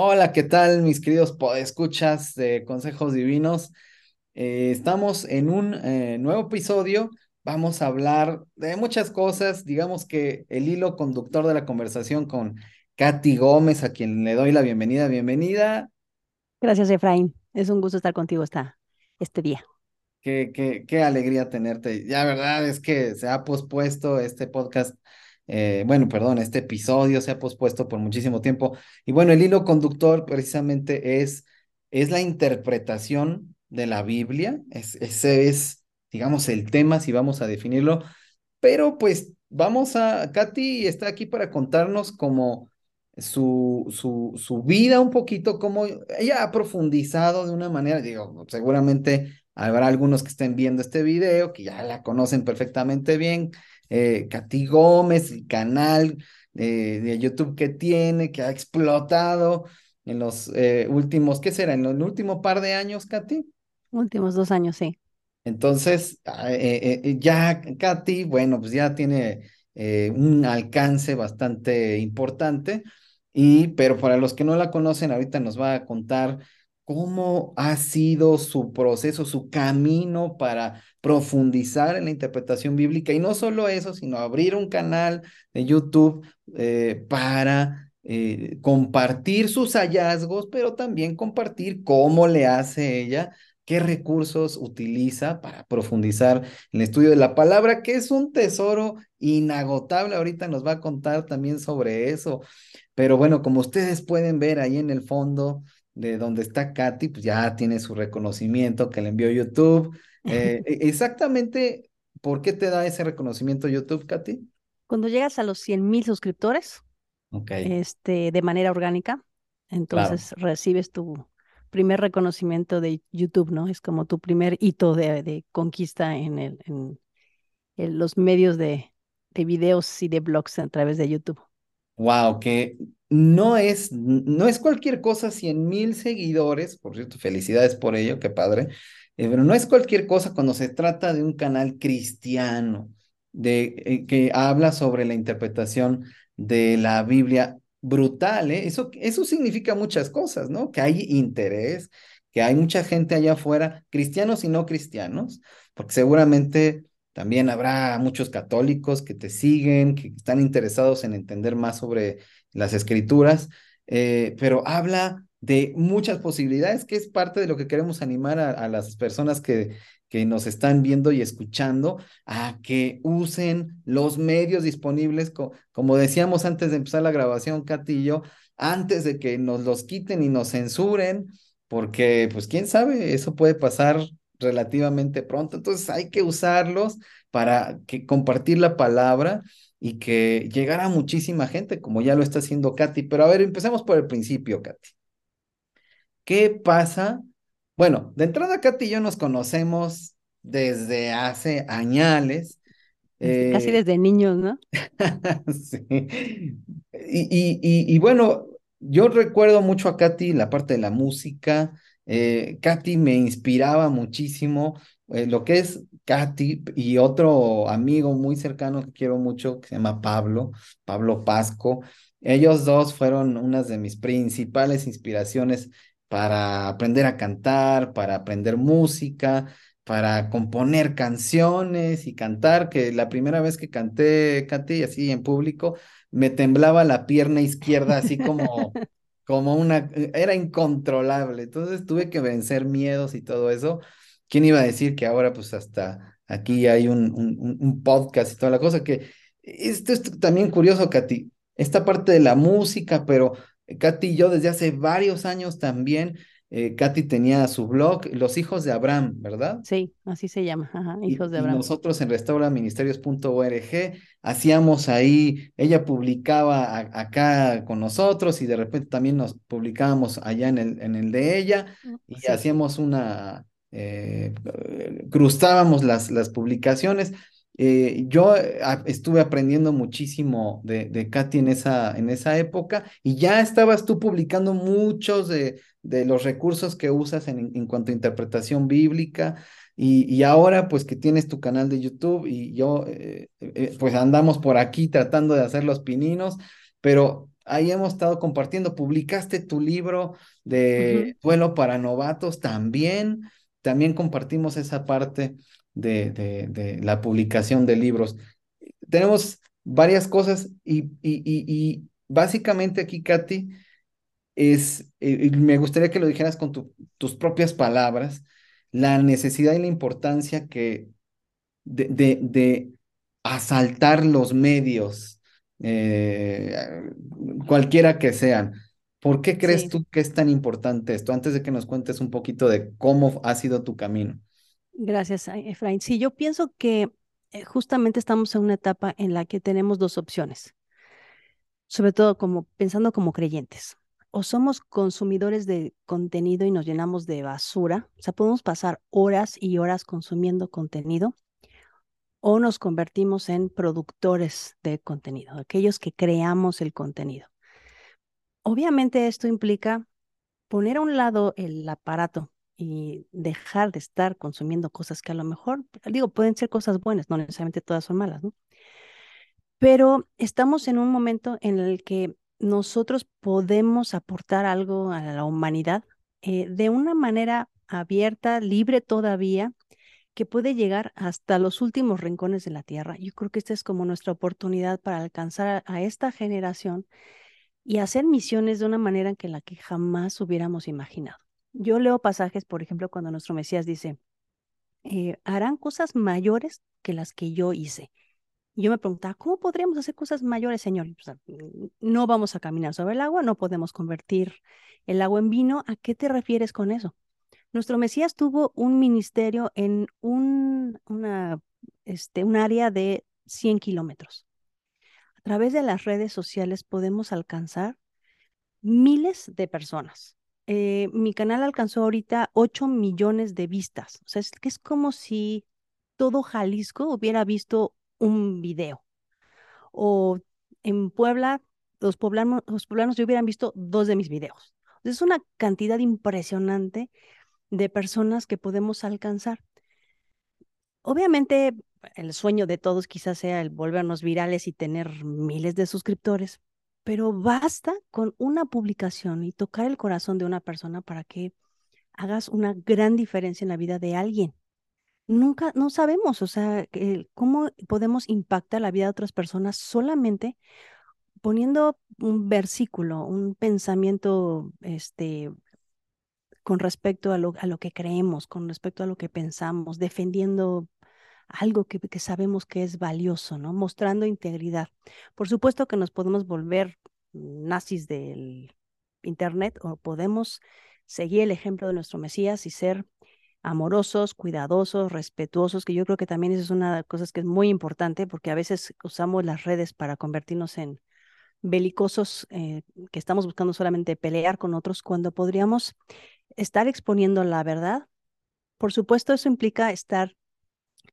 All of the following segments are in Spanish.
Hola, ¿qué tal, mis queridos escuchas de Consejos Divinos? Eh, estamos en un eh, nuevo episodio. Vamos a hablar de muchas cosas. Digamos que el hilo conductor de la conversación con Katy Gómez, a quien le doy la bienvenida. Bienvenida. Gracias, Efraín. Es un gusto estar contigo esta, este día. Qué, qué, qué alegría tenerte. Ya, verdad es que se ha pospuesto este podcast eh, bueno, perdón, este episodio se ha pospuesto por muchísimo tiempo. Y bueno, el hilo conductor precisamente es, es la interpretación de la Biblia. Es, ese es, digamos, el tema, si vamos a definirlo. Pero pues vamos a, Katy está aquí para contarnos como su, su, su vida un poquito, como ella ha profundizado de una manera, digo, seguramente habrá algunos que estén viendo este video, que ya la conocen perfectamente bien, eh, Katy Gómez, el canal eh, de YouTube que tiene, que ha explotado en los eh, últimos, ¿qué será? En el último par de años, Katy. Últimos dos años, sí. Entonces, ah, ya Katy, bueno, pues ya tiene un alcance bastante importante, y, pero para los que no la conocen, ahorita nos va a contar cómo ha sido su proceso, su camino para profundizar en la interpretación bíblica y no solo eso, sino abrir un canal de YouTube eh, para eh, compartir sus hallazgos, pero también compartir cómo le hace ella, qué recursos utiliza para profundizar en el estudio de la palabra, que es un tesoro inagotable. Ahorita nos va a contar también sobre eso. Pero bueno, como ustedes pueden ver ahí en el fondo, de donde está Katy, pues ya tiene su reconocimiento que le envió YouTube. Eh, e, exactamente, ¿por qué te da ese reconocimiento YouTube, Katy? Cuando llegas a los 100 mil suscriptores, este, de manera orgánica, entonces recibes tu primer reconocimiento de YouTube, ¿no? Es como tu primer hito de, conquista en, el, en, los medios de, de videos y de blogs a través de YouTube. Wow, que no es, no es cualquier cosa, 100 mil seguidores, por cierto, felicidades por ello, qué padre, eh, pero no es cualquier cosa cuando se trata de un canal cristiano, de, eh, que habla sobre la interpretación de la Biblia brutal, ¿eh? Eso, eso significa muchas cosas, ¿no? Que hay interés, que hay mucha gente allá afuera, cristianos y no cristianos, porque seguramente también habrá muchos católicos que te siguen, que están interesados en entender más sobre las escrituras, eh, pero habla de muchas posibilidades, que es parte de lo que queremos animar a, las personas que, que nos están viendo y escuchando a que usen los medios disponibles, como decíamos antes de empezar la grabación, yo, antes de que nos los quiten y nos censuren, porque pues quién sabe, eso puede pasar relativamente pronto, entonces hay que usarlos para que compartir la palabra y que llegara muchísima gente, como ya lo está haciendo Katy. Pero a ver, empecemos por el principio, Katy. ¿Qué pasa? Bueno, de entrada, Katy y yo nos conocemos desde hace añales. Casi eh, desde niños, ¿no? sí. Y, y, y, bueno, yo recuerdo mucho a Katy la parte de la música. Eh, Katy me inspiraba muchísimo. Eh, lo que es Katy y otro amigo muy cercano que quiero mucho, que se llama Pablo, Pablo Pasco. Ellos dos fueron unas de mis principales inspiraciones para aprender a cantar, para aprender música, para componer canciones y cantar, que la primera vez que canté, Katy, así en público, me temblaba la pierna izquierda, así como, como una, era incontrolable. Entonces tuve que vencer miedos y todo eso ¿Quién iba a decir que ahora pues hasta aquí hay un, un, podcast y toda la cosa? Que esto es también curioso, Katy, esta parte de la música, pero Katy y yo desde hace varios años también, eh, Katy tenía su blog, Los Hijos de Abraham, ¿verdad? Sí, así se llama, Hijos de Abraham. Y nosotros en restauraministerios.org hacíamos ahí, ella publicaba acá con nosotros y de repente también nos publicábamos allá en el, en el de ella mm, y hacíamos una, eh, cruzábamos las, las publicaciones. Eh, yo eh, estuve aprendiendo muchísimo de, de Katy en esa, en esa época y ya estabas tú publicando muchos de, de los recursos que usas en, en cuanto a interpretación bíblica y, y, ahora pues que tienes tu canal de YouTube y yo pues andamos por aquí tratando de hacer los pininos, pero ahí hemos estado compartiendo. Publicaste tu libro de duelo para novatos también. También compartimos esa parte de, de, la publicación de libros. Tenemos varias cosas y, y, y, básicamente aquí, Katy, es, eh, me gustaría que lo dijeras con tus propias palabras, la necesidad y la importancia que de, de, asaltar los medios, eh, cualquiera que sean. ¿Por qué crees tú que es tan importante esto? Antes de que nos cuentes un poquito de cómo ha sido tu camino. Gracias, Efraín. Sí, yo pienso que eh, justamente estamos en una etapa en la que tenemos dos opciones, sobre todo como pensando como creyentes. O somos consumidores de contenido y nos llenamos de basura, o sea, podemos pasar horas y horas consumiendo contenido, o nos convertimos en productores de contenido, aquellos que creamos el contenido. Obviamente esto implica poner a un lado el aparato y dejar de estar consumiendo cosas que a lo mejor, digo, pueden ser cosas buenas, no necesariamente todas son malas, ¿no? Pero estamos en un momento en el que nosotros podemos aportar algo a la humanidad eh, de una manera abierta, libre todavía, que puede llegar hasta los últimos rincones de la Tierra. Yo creo que esta es como nuestra oportunidad para alcanzar a esta generación y hacer misiones de una manera en que la que jamás hubiéramos imaginado. Yo leo pasajes, por ejemplo, cuando nuestro Mesías dice, eh, harán cosas mayores que las que yo hice. Y yo me preguntaba, ¿cómo podríamos hacer cosas mayores, Señor? no vamos a caminar sobre el agua, no podemos convertir el agua en vino. ¿A qué te refieres con eso? Nuestro Mesías tuvo un ministerio en un, una, este, un área de 100 kilómetros. Través de las redes sociales podemos alcanzar miles de personas. Eh, mi canal alcanzó ahorita 8 millones de vistas. O sea, es que es como si todo Jalisco hubiera visto un video. O en Puebla, los poblanos, los ya hubieran visto dos de mis videos. Es una cantidad impresionante de personas que podemos alcanzar. Obviamente, el sueño de todos quizás sea el volvernos virales y tener miles de suscriptores, pero basta con una publicación y tocar el corazón de una persona para que hagas una gran diferencia en la vida de alguien. Nunca, no sabemos, o sea, cómo podemos impactar la vida de otras personas solamente poniendo un versículo, un pensamiento este, con respecto a lo, a lo que creemos, con respecto a lo que pensamos, defendiendo algo que, que, sabemos que es valioso, ¿no? Mostrando integridad. Por supuesto que nos podemos volver nazis del Internet o podemos seguir el ejemplo de nuestro Mesías y ser amorosos, cuidadosos, respetuosos, que yo creo que también es una de las cosas que es muy importante porque a veces usamos las redes para convertirnos en belicosos eh, que estamos buscando solamente pelear con otros cuando podríamos estar exponiendo la verdad. Por supuesto, eso implica estar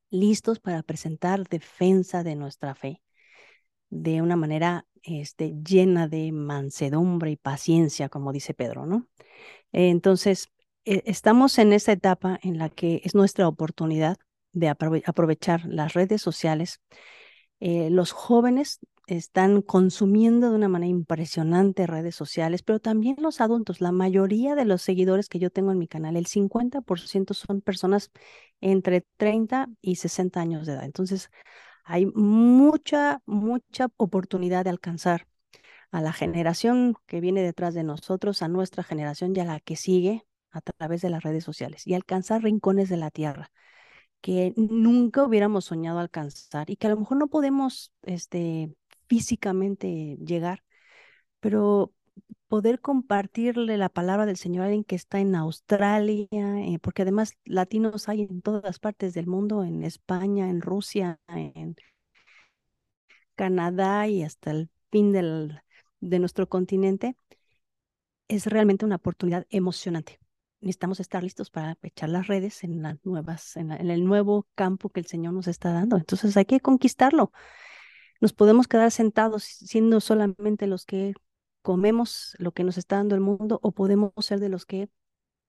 listos para presentar defensa de nuestra fe de una manera este, llena de mansedumbre y paciencia, como dice Pedro, ¿no? Entonces, e, estamos en esta etapa en la que es nuestra oportunidad de aprovechar las redes sociales. Eh, los jóvenes están consumiendo de una manera impresionante redes sociales, pero también los adultos. La mayoría de los seguidores que yo tengo en mi canal, el 50% son personas entre 30 y 60 años de edad. Entonces, hay mucha, mucha oportunidad de alcanzar a la generación que viene detrás de nosotros, a nuestra generación y a la que sigue a través de las redes sociales y alcanzar rincones de la tierra que nunca hubiéramos soñado alcanzar y que a lo mejor no podemos este, físicamente llegar, pero poder compartirle la palabra del Señor a alguien que está en Australia, eh, porque además latinos hay en todas partes del mundo, en España, en Rusia, en Canadá y hasta el fin del, de nuestro continente, es realmente una oportunidad emocionante. Necesitamos estar listos para echar las redes en las nuevas, en el nuevo campo que el Señor nos está dando. Entonces hay que conquistarlo nos podemos quedar sentados siendo solamente los que comemos lo que nos está dando el mundo o podemos ser de los que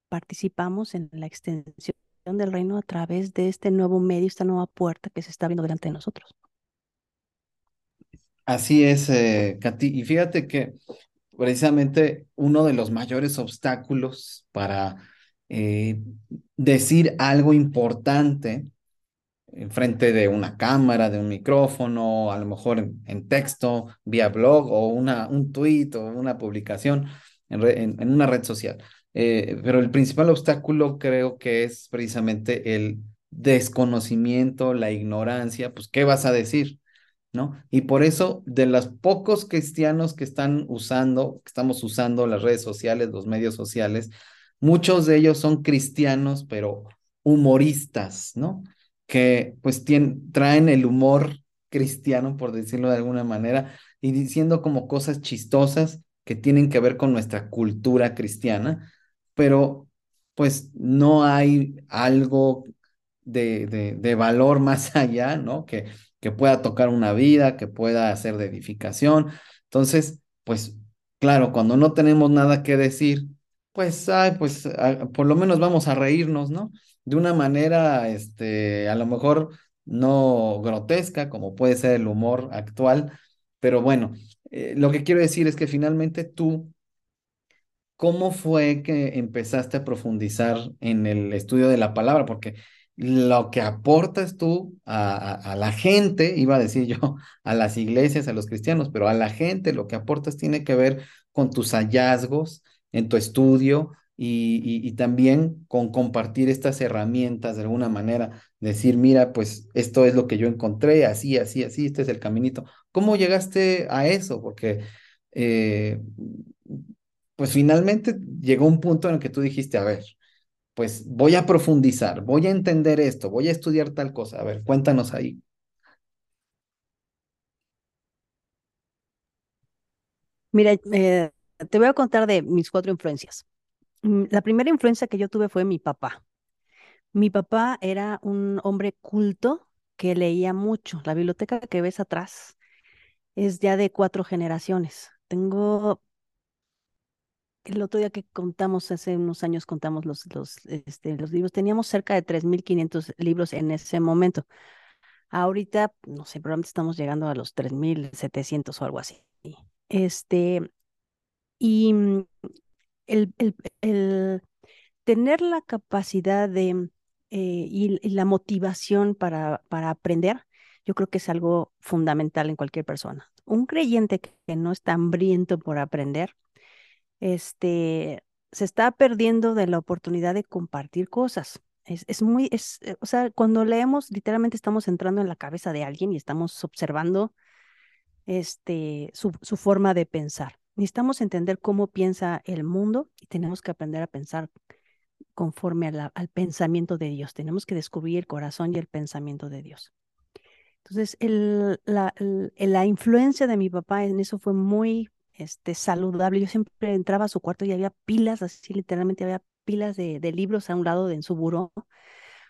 participamos en la extensión del reino a través de este nuevo medio, esta nueva puerta que se está abriendo delante de nosotros. Así es, eh, Katy. Y fíjate que precisamente uno de los mayores obstáculos para eh, decir algo importante en frente de una cámara, de un micrófono, a lo mejor en, texto, vía blog o una, un tweet o una publicación en, en, una red social. Eh, pero el principal obstáculo creo que es precisamente el desconocimiento, la ignorancia, pues, ¿qué vas a decir? ¿No? Y por eso, de los pocos cristianos que están usando, que estamos usando las redes sociales, los medios sociales, muchos de ellos son cristianos, pero humoristas, ¿no? Que pues traen el humor cristiano, por decirlo de alguna manera, y diciendo como cosas chistosas que tienen que ver con nuestra cultura cristiana, pero pues no hay algo de, de, valor más allá, ¿no? Que, que pueda tocar una vida, que pueda hacer de edificación. Entonces, pues claro, cuando no tenemos nada que decir, pues, ay, pues ah, por lo menos vamos a reírnos, ¿no? De una manera, este, a lo mejor no grotesca, como puede ser el humor actual, pero bueno, eh, lo que quiero decir es que finalmente tú ¿cómo fue que empezaste a profundizar en el estudio de la palabra? Porque lo que aportas tú a, la gente, iba a decir yo, a las iglesias, a los cristianos, pero a la gente lo que aportas tiene que ver con tus hallazgos en tu estudio y, también con compartir estas herramientas de alguna manera, decir, mira, pues esto es lo que yo encontré, así, así, así, este es el caminito. ¿Cómo llegaste a eso? Porque eh, pues finalmente llegó un punto en el que tú dijiste, a ver, pues voy a profundizar, voy a entender esto, voy a estudiar tal cosa. A ver, cuéntanos ahí. Mira, eh, te voy a contar de mis cuatro influencias. Mm, la primera influencia que yo tuve fue mi papá. Mi papá era un hombre culto que leía mucho. La biblioteca que ves atrás es ya de cuatro generaciones. Tengo el otro día que contamos, hace unos años contamos los, los, este, los libros, teníamos cerca de 3.500 libros en ese momento. Ahorita, no sé, probablemente estamos llegando a los 3.700 o algo así. Este, y mm, el, el, tener la capacidad de eh, y, la motivación para, para aprender, yo creo que es algo fundamental en cualquier persona. Un creyente que no está hambriento por aprender, este, se está perdiendo de la oportunidad de compartir cosas. Es, es muy, es, eh, o sea, cuando leemos, literalmente estamos entrando en la cabeza de alguien y estamos observando este, su, su forma de pensar. Necesitamos entender cómo piensa el mundo y tenemos que aprender a pensar conforme al pensamiento de Dios. Tenemos que descubrir el corazón y el pensamiento de Dios. Entonces, la, influencia de mi papá en eso fue muy este, saludable. Yo siempre entraba a su cuarto y había pilas, así literalmente había pilas de, libros a un lado de en su buró,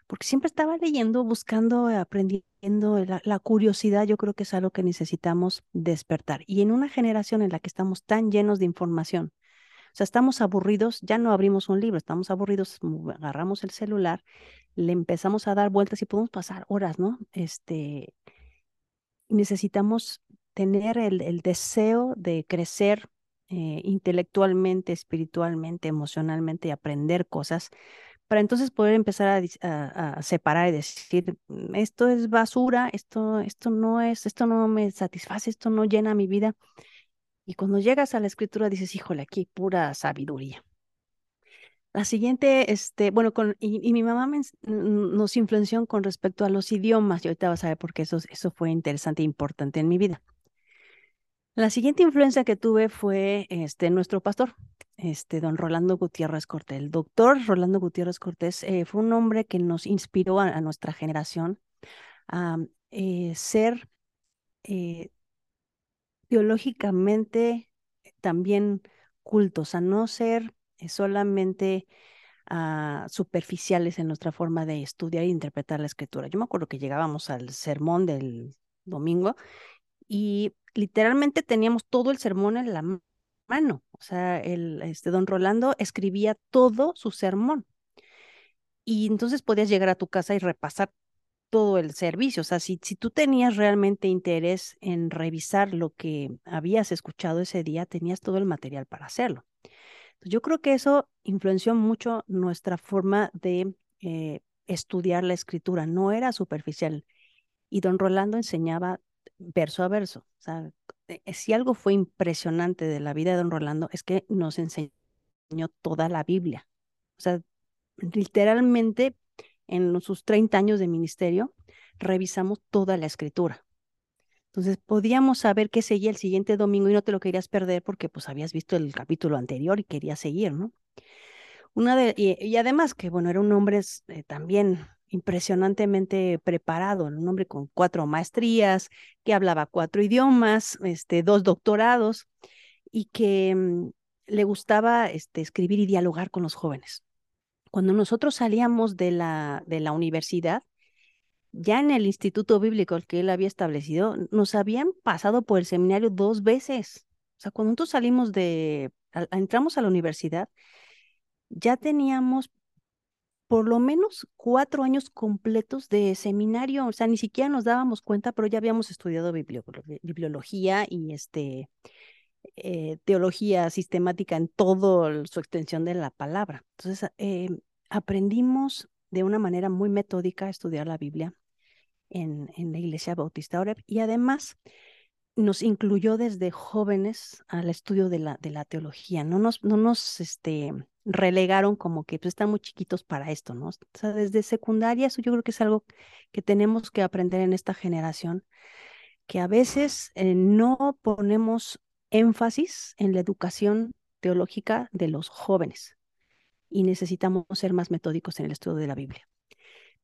porque siempre estaba leyendo, buscando, aprendiendo. La, curiosidad yo creo que es algo que necesitamos despertar. Y en una generación en la que estamos tan llenos de información, o sea, estamos aburridos, ya no abrimos un libro, estamos aburridos, agarramos el celular, le empezamos a dar vueltas y podemos pasar horas, ¿no? Este, necesitamos tener el, deseo de crecer eh, intelectualmente, espiritualmente, emocionalmente y aprender cosas para entonces poder empezar a, separar y decir, mm, esto es basura, esto, esto no es, esto no me satisface, esto no llena mi vida. Y cuando llegas a la escritura dices, híjole, aquí pura sabiduría. La siguiente, este, bueno, con, y, mi mamá nos influenció con respecto a los idiomas, y ahorita vas a ver por qué eso, eso fue interesante e importante en mi vida. La siguiente influencia que tuve fue este, nuestro pastor, este, don Rolando Gutiérrez Cortés. El doctor Rolando Gutiérrez Cortés eh, fue un hombre que nos inspiró a, nuestra generación a eh, ser eh, teológicamente también cultos, a no ser solamente ah, superficiales en nuestra forma de estudiar e interpretar la escritura. Yo me acuerdo que llegábamos al sermón del domingo y literalmente teníamos todo el sermón en la mano. O sea, el, este, don Rolando escribía todo su sermón. Y entonces podías llegar a tu casa y repasar todo el servicio. O sea, si, si tú tenías realmente interés en revisar lo que habías escuchado ese día, tenías todo el material para hacerlo. Yo creo que eso influenció mucho nuestra forma de eh, estudiar la escritura. No era superficial. Y don Rolando enseñaba verso a verso. O sea, eh, si algo fue impresionante de la vida de don Rolando es que nos enseñó toda la Biblia. O sea, literalmente en sus 30 años de ministerio, revisamos toda la escritura. Entonces podíamos saber qué seguía el siguiente domingo y no te lo querías perder porque pues habías visto el capítulo anterior y querías seguir, ¿no? Una de, y, además que, bueno, era un hombre eh, también impresionantemente preparado, un hombre con cuatro maestrías, que hablaba cuatro idiomas, este, dos doctorados y que mm, le gustaba este, escribir y dialogar con los jóvenes. Cuando nosotros salíamos de la, de la universidad, ya en el instituto bíblico que él había establecido, nos habían pasado por el seminario dos veces. O sea, cuando nosotros salimos de, entramos a la universidad, ya teníamos por lo menos cuatro años completos de seminario, o sea, ni siquiera nos dábamos cuenta, pero ya habíamos estudiado bibliología y este, eh, teología sistemática en toda su extensión de la palabra. Entonces, eh, aprendimos de una manera muy metódica a estudiar la Biblia en, en la Iglesia Bautista Oreb y además nos incluyó desde jóvenes al estudio de la, de la teología. No nos, no nos este, relegaron como que pues, están muy chiquitos para esto, ¿no? O sea, desde secundaria, eso yo creo que es algo que tenemos que aprender en esta generación, que a veces eh, no ponemos énfasis en la educación teológica de los jóvenes y necesitamos ser más metódicos en el estudio de la Biblia.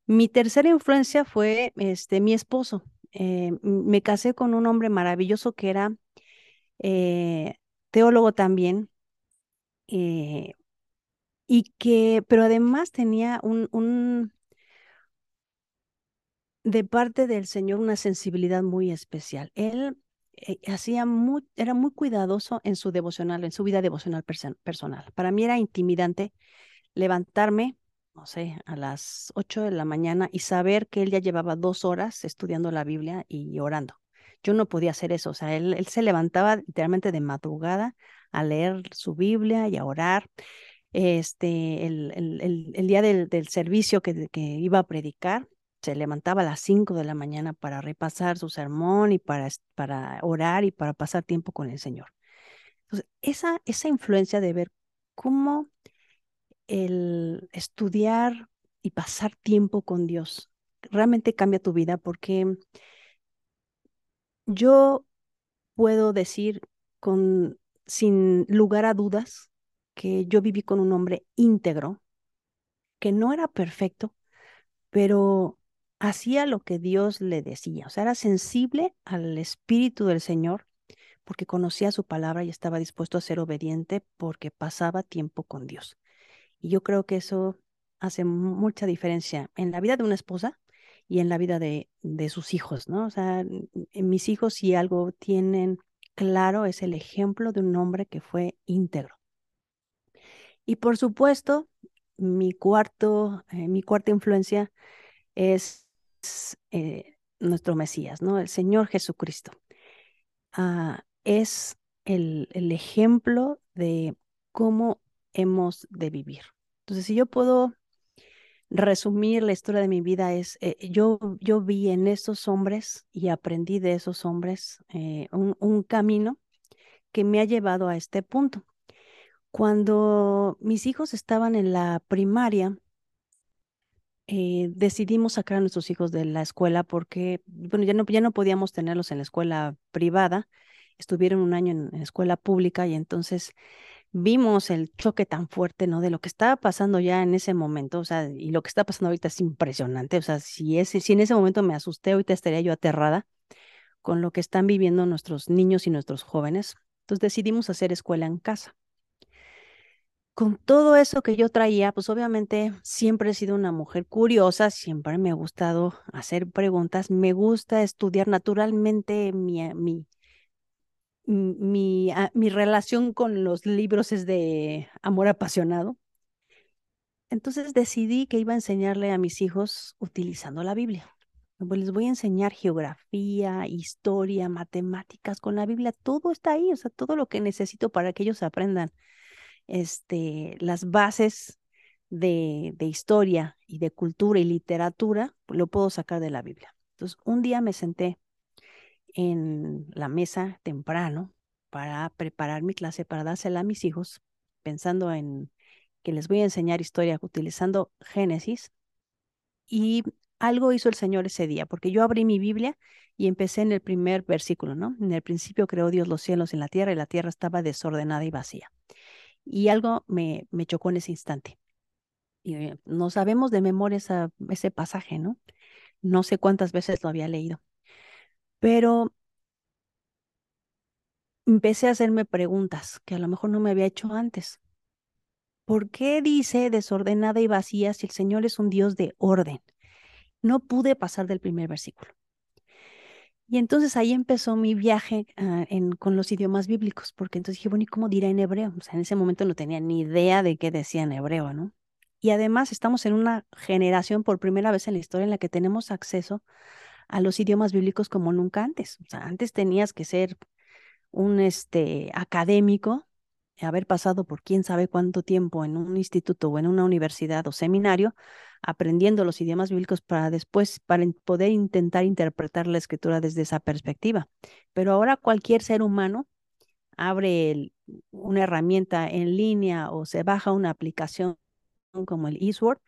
Mi tercera influencia fue este, mi esposo. Eh, me casé con un hombre maravilloso que era eh, teólogo también, y que, pero además tenía un, un, de parte del Señor una sensibilidad muy especial. Él hacía muy, era muy cuidadoso en su devocional, en su vida devocional personal. Para mí era intimidante levantarme no sé, a las 8 de la mañana y saber que él ya llevaba dos horas estudiando la Biblia y orando. Yo no podía hacer eso, o sea, él, él se levantaba literalmente de madrugada a leer su Biblia y a orar. Este, el, el, el, día del, del servicio que, que, iba a predicar, se levantaba a las 5 de la mañana para repasar su sermón y para, para orar y para pasar tiempo con el Señor. Entonces, esa, esa influencia de ver cómo el estudiar y pasar tiempo con Dios realmente cambia tu vida porque yo puedo decir con sin lugar a dudas que yo viví con un hombre íntegro que no era perfecto, pero hacía lo que Dios le decía, o sea, era sensible al espíritu del Señor porque conocía su palabra y estaba dispuesto a ser obediente porque pasaba tiempo con Dios. Y yo creo que eso hace mucha diferencia en la vida de una esposa y en la vida de, de sus hijos, ¿no? O sea, mis hijos si algo tienen claro es el ejemplo de un hombre que fue íntegro. Y por supuesto, mi cuarto, eh, mi cuarta influencia es eh, nuestro Mesías, ¿no? El Señor Jesucristo. Ah, es el, el ejemplo de cómo hemos de vivir. Entonces, si yo puedo resumir la historia de mi vida, es, eh, yo, yo vi en esos hombres y aprendí de esos hombres eh, un, camino que me ha llevado a este punto. Cuando mis hijos estaban en la primaria, eh, decidimos sacar a nuestros hijos de la escuela porque, bueno, ya no, ya no podíamos tenerlos en la escuela privada, estuvieron un año en, en escuela pública y entonces vimos el choque tan fuerte, ¿no? De lo que estaba pasando ya en ese momento, o sea, y lo que está pasando ahorita es impresionante, o sea, si, ese, si en ese momento me asusté, ahorita estaría yo aterrada con lo que están viviendo nuestros niños y nuestros jóvenes. Entonces decidimos hacer escuela en casa. Con todo eso que yo traía, pues obviamente siempre he sido una mujer curiosa, siempre me ha gustado hacer preguntas, me gusta estudiar naturalmente mi, mi, mi, ah, mi relación con los libros es de amor apasionado. Entonces decidí que iba a enseñarle a mis hijos utilizando la Biblia. pues les voy a enseñar geografía, historia, matemáticas con la Biblia, todo está ahí, o sea, todo lo que necesito para que ellos aprendan este, las bases de, de historia y de cultura y literatura, lo puedo sacar de la Biblia. Entonces, un día me senté en la mesa temprano para preparar mi clase, para dársela a mis hijos, pensando en que les voy a enseñar historia utilizando Génesis. Y algo hizo el Señor ese día, porque yo abrí mi Biblia y empecé en el primer versículo, ¿no? En el principio creó Dios los cielos y la tierra y la tierra estaba desordenada y vacía. Y algo me, me chocó en ese instante. No sabemos de memoria ese pasaje, ¿no? No sé cuántas veces lo había leído. Pero empecé a hacerme preguntas que a lo mejor no me había hecho antes. ¿Por qué dice desordenada y vacía si el Señor es un Dios de orden? No pude pasar del primer versículo. Y entonces ahí empezó mi viaje ah, con los idiomas bíblicos, porque entonces dije, bueno, ¿y cómo dirá en hebreo? O sea, en ese momento no tenía ni idea de qué decía en hebreo, ¿no? Y además estamos en una generación por primera vez en la historia en la que tenemos acceso a los idiomas bíblicos como nunca antes. O sea, antes tenías que ser un este, académico, haber pasado por quién sabe cuánto tiempo en un instituto o en una universidad o seminario, aprendiendo los idiomas bíblicos para después poder intentar interpretar la escritura desde esa perspectiva. Pero ahora cualquier ser humano abre una herramienta en línea o se baja una aplicación como el eSword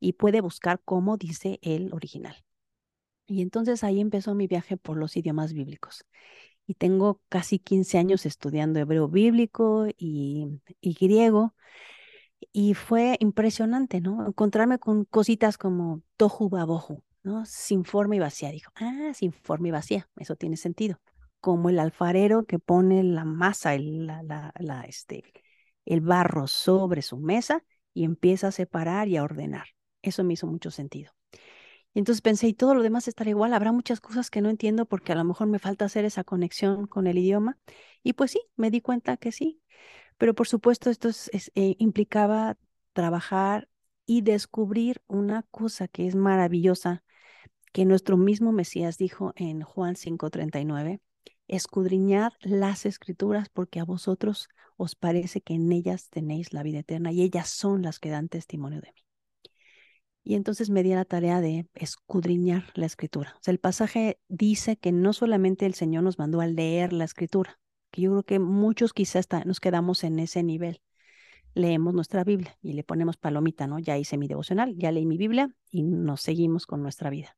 y puede buscar cómo dice el original. Y entonces ahí empezó mi viaje por los idiomas bíblicos y tengo casi 15 años estudiando hebreo bíblico y, griego. Y fue impresionante, ¿no? Encontrarme con cositas como tohu babohu, ¿no? Sin forma y vacía. Dijo, ah, sin forma y vacía, eso tiene sentido. Como el alfarero que pone la masa, el, la, la, este, el barro sobre su mesa y empieza a separar y a ordenar. Eso me hizo mucho sentido. Y entonces pensé, y todo lo demás estará igual, habrá muchas cosas que no entiendo porque a lo mejor me falta hacer esa conexión con el idioma. Y pues sí, me di cuenta que sí. Pero por supuesto esto eh, implicaba trabajar y descubrir una cosa que es maravillosa, que nuestro mismo Mesías dijo en Juan 5:39, escudriñad las escrituras porque a vosotros os parece que en ellas tenéis la vida eterna y ellas son las que dan testimonio de mí. Y entonces me di la tarea de escudriñar la escritura. El pasaje dice que no solamente el Señor nos mandó a leer la escritura, que yo creo que muchos quizás nos quedamos en ese nivel. Leemos nuestra Biblia y le ponemos palomita, ¿no? Ya hice mi devocional, ya leí mi Biblia y nos seguimos con nuestra vida.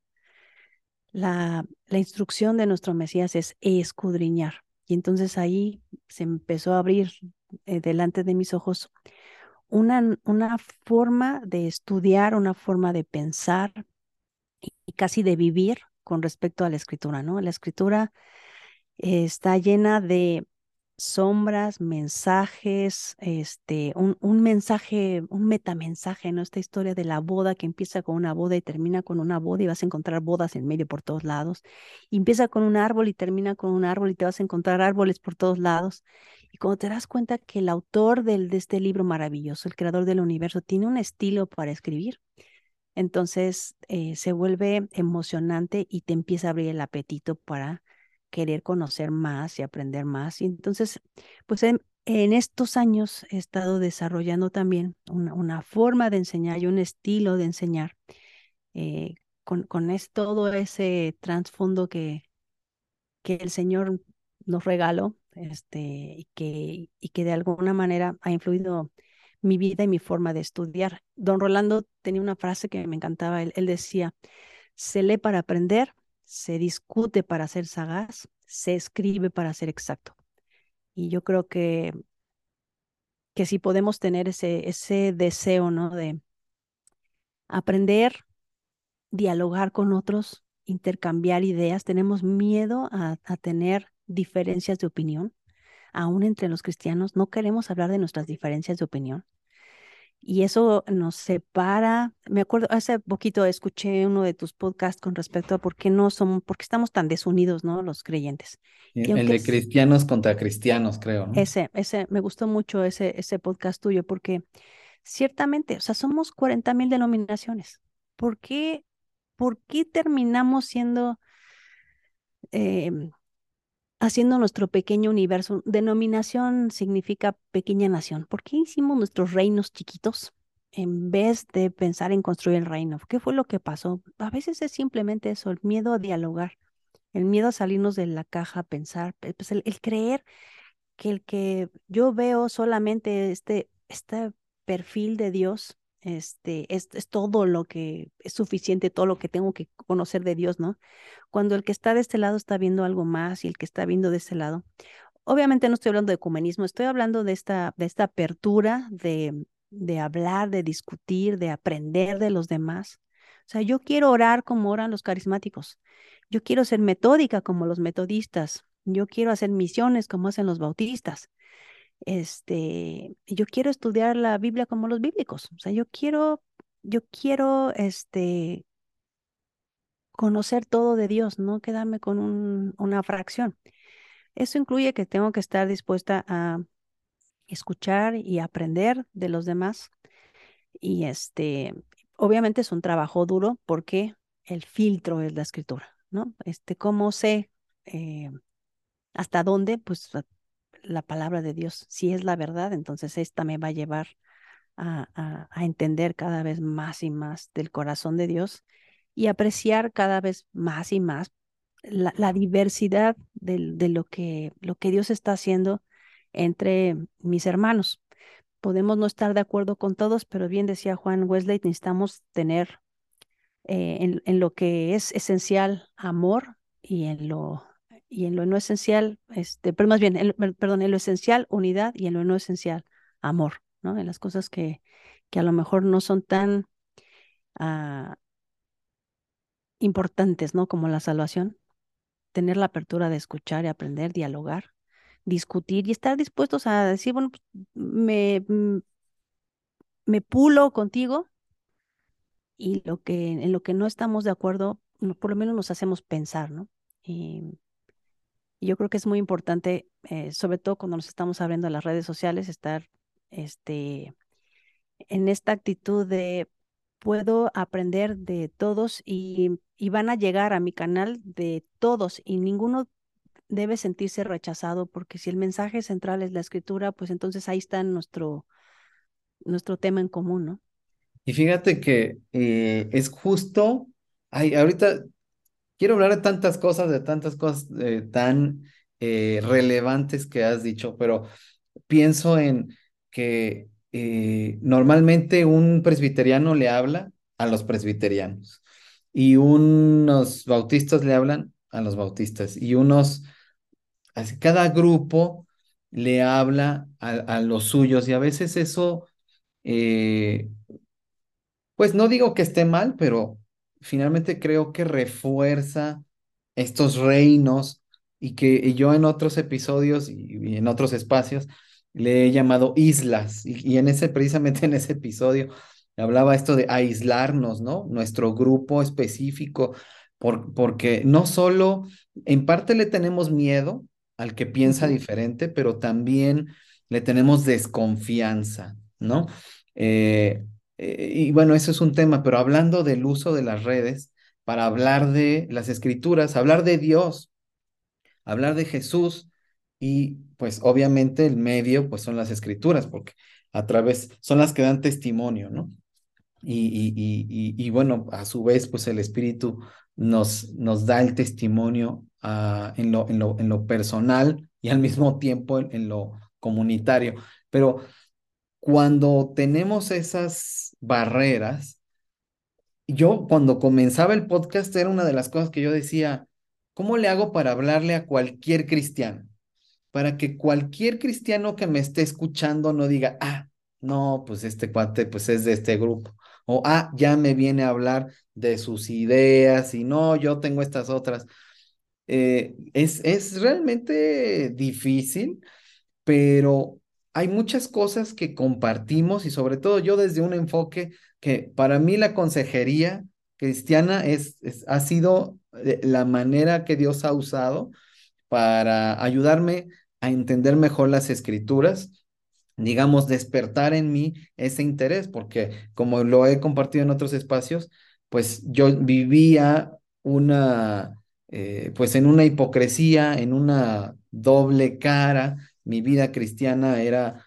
La, la instrucción de nuestro Mesías es escudriñar. Y entonces ahí se empezó a abrir eh, delante de mis ojos una, una forma de estudiar, una forma de pensar y, casi de vivir con respecto a la escritura, ¿no? La escritura está llena de sombras, mensajes, este, un, un, mensaje, un metamensaje, ¿no? Esta historia de la boda que empieza con una boda y termina con una boda y vas a encontrar bodas en medio por todos lados. Y empieza con un árbol y termina con un árbol y te vas a encontrar árboles por todos lados. Y cuando te das cuenta que el autor del, de este libro maravilloso, el creador del universo, tiene un estilo para escribir, entonces eh, se vuelve emocionante y te empieza a abrir el apetito para querer conocer más y aprender más. Y entonces, pues en, estos años he estado desarrollando también una, forma de enseñar y un estilo de enseñar eh, con, con es, todo ese trasfondo que, que el Señor nos regaló este, y, que, y que de alguna manera ha influido mi vida y mi forma de estudiar. Don Rolando tenía una frase que me encantaba. Él, él decía, se lee para aprender, se discute para ser sagaz, se escribe para ser exacto. Y yo creo que, que si podemos tener ese, ese deseo, ¿no? De aprender, dialogar con otros, intercambiar ideas, tenemos miedo a, a tener diferencias de opinión, aún entre los cristianos, no queremos hablar de nuestras diferencias de opinión. Y eso nos separa. Me acuerdo, hace poquito escuché uno de tus podcasts con respecto a por qué no somos, por qué estamos tan desunidos, ¿no? Los creyentes. el de cristianos contra cristianos, creo. ¿no? Ese, ese, me gustó mucho ese, ese podcast tuyo, porque ciertamente, o sea, somos 40 mil denominaciones. ¿Por qué ¿por qué terminamos siendo, em, haciendo nuestro pequeño universo? Denominación significa pequeña nación. ¿Por qué hicimos nuestros reinos chiquitos? en vez de pensar en construir el reino. ¿Qué fue lo que pasó? A veces es simplemente eso, el miedo a dialogar, el miedo a salirnos de la caja, a pensar, pues el, creer que el que yo veo solamente este, este perfil de Dios, este, es, es, todo lo que es suficiente, todo lo que tengo que conocer de Dios, ¿no? Cuando el que está de este lado está viendo algo más y el que está viendo de este lado. Obviamente no estoy hablando de ecumenismo, estoy hablando de esta, de esta apertura de, de hablar, de discutir, de aprender de los demás. O sea, yo quiero orar como oran los carismáticos. Yo quiero ser metódica como los metodistas. Yo quiero hacer misiones como hacen los bautistas. Este, yo quiero estudiar la Biblia como los bíblicos. O sea, yo quiero, yo quiero, este, conocer todo de Dios, no quedarme con una fracción. Eso incluye que tengo que estar dispuesta a escuchar y aprender de los demás. Y este, obviamente es un trabajo duro porque el filtro es la escritura, ¿no? Este, ¿cómo sé eh, hasta dónde? Pues la palabra de Dios, si es la verdad, entonces esta me va a llevar a, a, entender cada vez más y más del corazón de Dios y apreciar cada vez más y más la, la diversidad de, de, lo, que, lo que Dios está haciendo entre mis hermanos. Podemos no estar de acuerdo con todos, pero bien decía Juan Wesley, necesitamos tener eh, en, lo que es esencial amor y en lo, y en lo no esencial, este, pero más bien, perdón, en lo esencial unidad y en lo no esencial amor, ¿no? En las cosas que, que a lo mejor no son tan ah, importantes, ¿no? Como la salvación, tener la apertura de escuchar y aprender, dialogar discutir y estar dispuestos a decir, bueno, pues, me, mm, me pulo contigo y lo que, en lo que no estamos de acuerdo, por lo menos nos hacemos pensar, ¿no? Yo creo que es muy importante, eh, sobre todo cuando nos estamos abriendo a las redes sociales, estar este, en esta actitud de puedo aprender de todos y, y, van a llegar a mi canal de todos y ninguno debe sentirse rechazado, porque si el mensaje central es la escritura, pues entonces ahí está nuestro, nuestro tema en común, ¿no? Y fíjate que eh, es justo, ay, ahorita quiero hablar de tantas cosas, de tantas cosas eh, tan eh, relevantes que has dicho, pero pienso en que normalmente un presbiteriano le habla a los presbiterianos y unos bautistas le hablan a los bautistas y unos cada grupo le habla a, los suyos y a veces eso, eh, pues no digo que esté mal, pero finalmente creo que refuerza estos reinos y que yo en otros episodios y, en otros espacios le he llamado islas y, en ese, precisamente en ese episodio hablaba esto de aislarnos, ¿no? Nuestro grupo específico, por, porque no solo, en parte le tenemos miedo al que piensa diferente, pero también le tenemos desconfianza, ¿no? Eh, eh, y bueno, eso es un tema, pero hablando del uso de las redes para hablar de las escrituras, hablar de Dios, hablar de Jesús y pues obviamente el medio pues son las escrituras, porque a través son las que dan testimonio, ¿no? Y, y, y, y bueno, a su vez pues el Espíritu nos, nos da el testimonio Ah, en, lo, en, lo, en, lo, personal y al mismo tiempo en, lo comunitario. Pero cuando tenemos esas barreras, yo cuando comenzaba el podcast era una de las cosas que yo decía, ¿cómo le hago para hablarle a cualquier cristiano? Para que cualquier cristiano que me esté escuchando no diga, ah, no, pues este cuate pues es de este grupo. O, ah, ya me viene a hablar de sus ideas y no, yo tengo estas otras. Eh, es, es realmente difícil, pero hay muchas cosas que compartimos y sobre todo yo desde un enfoque que para mí la consejería cristiana es, ha sido eh, la manera que Dios ha usado para ayudarme a entender mejor las escrituras, digamos, despertar en mí ese interés, porque como lo he compartido en otros espacios, pues yo vivía una, eh, pues en una hipocresía, en una doble cara. Mi vida cristiana era,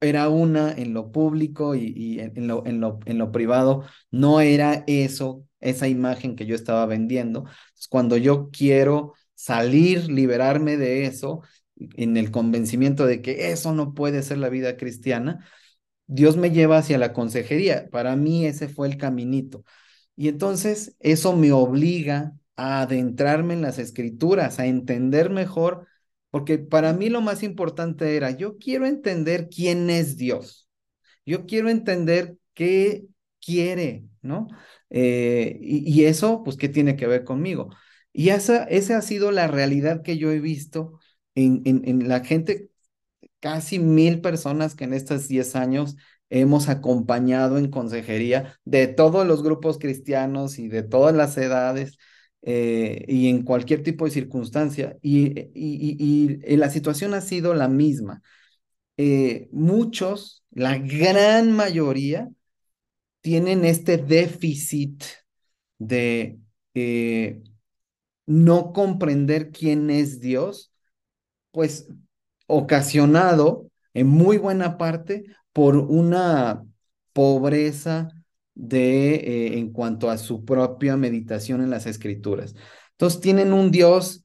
era una en lo público y, en, lo, en, lo, en lo privado. No era eso, esa imagen que yo estaba vendiendo. cuando yo quiero salir, liberarme de eso, en el convencimiento de que eso no puede ser la vida cristiana, Dios me lleva hacia la consejería. Para mí ese fue el caminito. Y entonces eso me obliga a adentrarme en las escrituras, a entender mejor, porque para mí lo más importante era, yo quiero entender quién es Dios. Yo quiero entender qué quiere, ¿no? Eh, y, eso, pues, ¿qué tiene que ver conmigo? Y esa, esa ha sido la realidad que yo he visto en, en, en la gente, casi mil personas que en estos 10 años hemos acompañado en consejería de todos los grupos cristianos y de todas las edades eh, y en cualquier tipo de circunstancia. Y, y, la situación ha sido la misma. Eh, muchos, la gran mayoría, tienen este déficit de eh, no comprender quién es Dios, pues ocasionado en muy buena parte por una pobreza de, eh, en cuanto a su propia meditación en las escrituras. Entonces tienen un Dios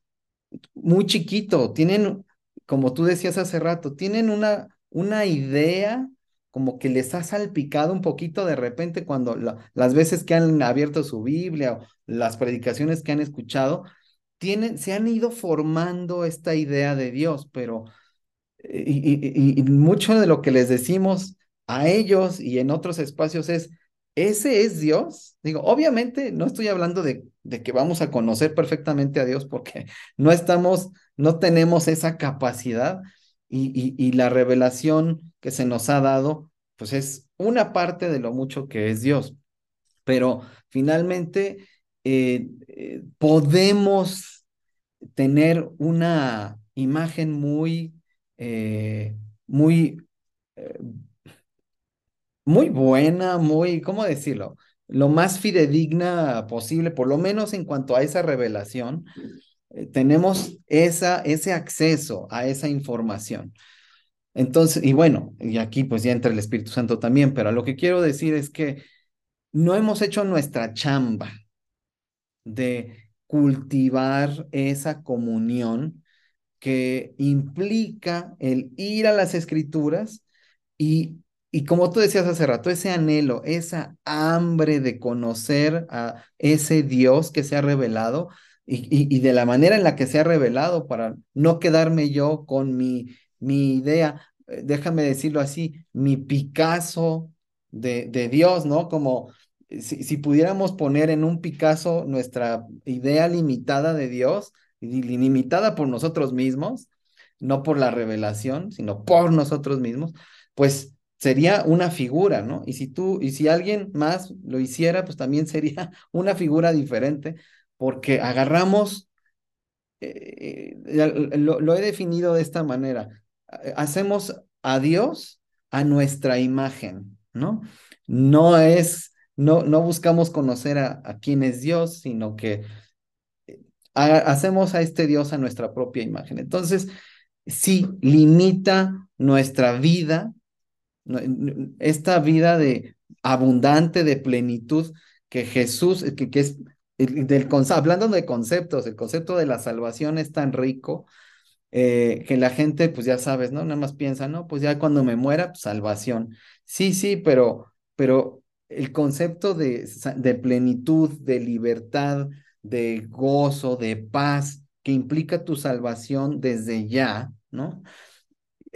muy chiquito, tienen, como tú decías hace rato, tienen una, una idea como que les ha salpicado un poquito de repente cuando las veces que han abierto su Biblia o las predicaciones que han escuchado, tienen, se han ido formando esta idea de Dios, pero y, mucho de lo que les decimos a ellos y en otros espacios es, ¿ese es Dios? Digo, obviamente no estoy hablando de, que vamos a conocer perfectamente a Dios porque no estamos, no tenemos esa capacidad y, la revelación que se nos ha dado, pues es una parte de lo mucho que es Dios. Pero finalmente eh, eh, podemos tener una imagen muy eh, muy, muy buena, muy, ¿cómo decirlo? Lo más fidedigna posible, por lo menos en cuanto a esa revelación, eh, tenemos esa, ese acceso a esa información. Entonces, y bueno, y aquí pues ya entra el Espíritu Santo también, pero lo que quiero decir es que no hemos hecho nuestra chamba de cultivar esa comunión que implica el ir a las escrituras y, y como tú decías hace rato, ese anhelo, esa hambre de conocer a ese Dios que se ha revelado y, y, de la manera en la que se ha revelado para no quedarme yo con mi, mi idea, eh, déjame decirlo así, mi Picasso de, de Dios, ¿no? Como si, si pudiéramos poner en un Picasso nuestra idea limitada de Dios, limitada por nosotros mismos, no por la revelación, sino por nosotros mismos, pues sería una figura, ¿no? Y si tú, y si alguien más lo hiciera, pues también sería una figura diferente, porque agarramos, eh, eh, lo, he definido de esta manera, hacemos a Dios a nuestra imagen, ¿no? No es, no, no buscamos conocer a, a quién es Dios, sino que hacemos a este Dios a nuestra propia imagen. Entonces, sí, limita nuestra vida, esta vida de abundante, de plenitud que Jesús, que, que es del hablando de conceptos, el concepto de la salvación es tan rico eh, que la gente, pues ya sabes, ¿no? Nada más piensa, no, pues ya cuando me muera, pues, salvación. Sí, sí, pero, pero el concepto de, de plenitud, de libertad, de gozo, de paz, que implica tu salvación desde ya, ¿no?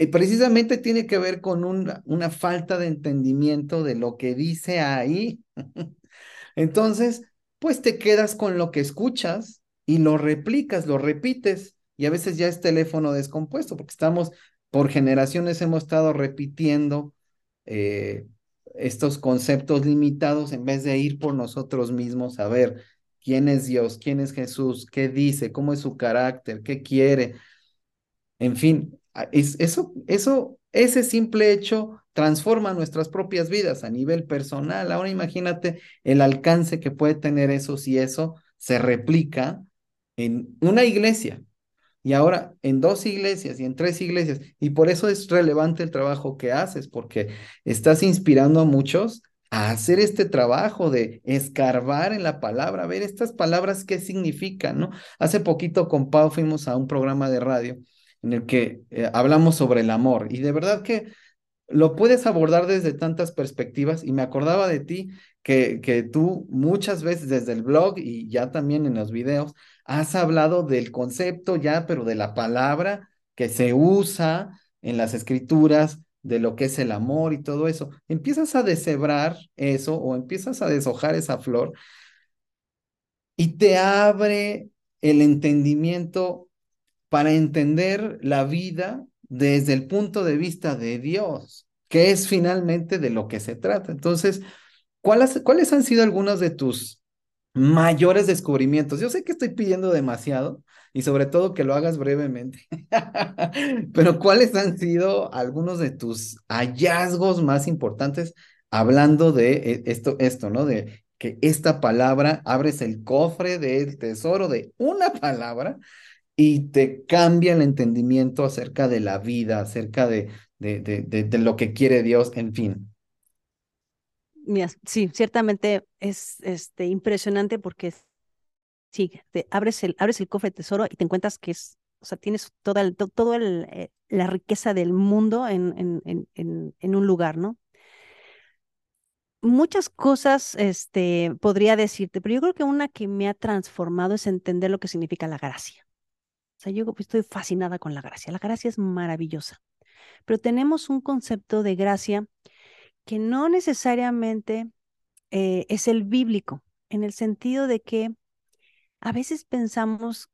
Y precisamente tiene que ver con una, falta de entendimiento de lo que dice ahí. Entonces, pues te quedas con lo que escuchas y lo replicas, lo repites, y a veces ya es teléfono descompuesto, porque estamos, por generaciones hemos estado repitiendo eh, estos conceptos limitados en vez de ir por nosotros mismos a ver quién es Dios, quién es Jesús, qué dice, cómo es su carácter, qué quiere. En fin, eso, eso ese simple hecho transforma nuestras propias vidas a nivel personal. Ahora imagínate el alcance que puede tener eso si eso se replica en una iglesia y ahora en dos iglesias y en tres iglesias. Y por eso es relevante el trabajo que haces, porque estás inspirando a muchos a hacer este trabajo de escarbar en la palabra, ver estas palabras qué significan, ¿no? Hace poquito con Pau fuimos a un programa de radio en el que eh, hablamos sobre el amor y de verdad que lo puedes abordar desde tantas perspectivas y me acordaba de ti que, que tú muchas veces desde el blog y ya también en los videos has hablado del concepto ya, pero de la palabra que se usa en las escrituras, de lo que es el amor y todo eso. Empiezas a deshebrar eso o empiezas a deshojar esa flor y te abre el entendimiento para entender la vida desde el punto de vista de Dios, que es finalmente de lo que se trata. Entonces, ¿cuáles, ¿cuáles han sido algunos de tus mayores descubrimientos? Yo sé que estoy pidiendo demasiado y sobre todo que lo hagas brevemente, pero ¿cuáles han sido algunos de tus hallazgos más importantes hablando de eh, esto, esto, ¿no? De que esta palabra abres el cofre del tesoro de una palabra y te cambia el entendimiento acerca de la vida, acerca de, de, de, lo que quiere Dios, en fin. Sí, ciertamente es este, impresionante porque sí, abres el, abres el cofre de tesoro y te encuentras que es, o sea, tienes toda, todo el, eh, la riqueza del mundo en, en, en, en, un lugar, ¿no? Muchas cosas este, podría decirte, pero yo creo que una que me ha transformado es entender lo que significa la gracia. O sea, yo estoy fascinada con la gracia. La gracia es maravillosa, pero tenemos un concepto de gracia que no necesariamente eh, es el bíblico, en el sentido de que a veces pensamos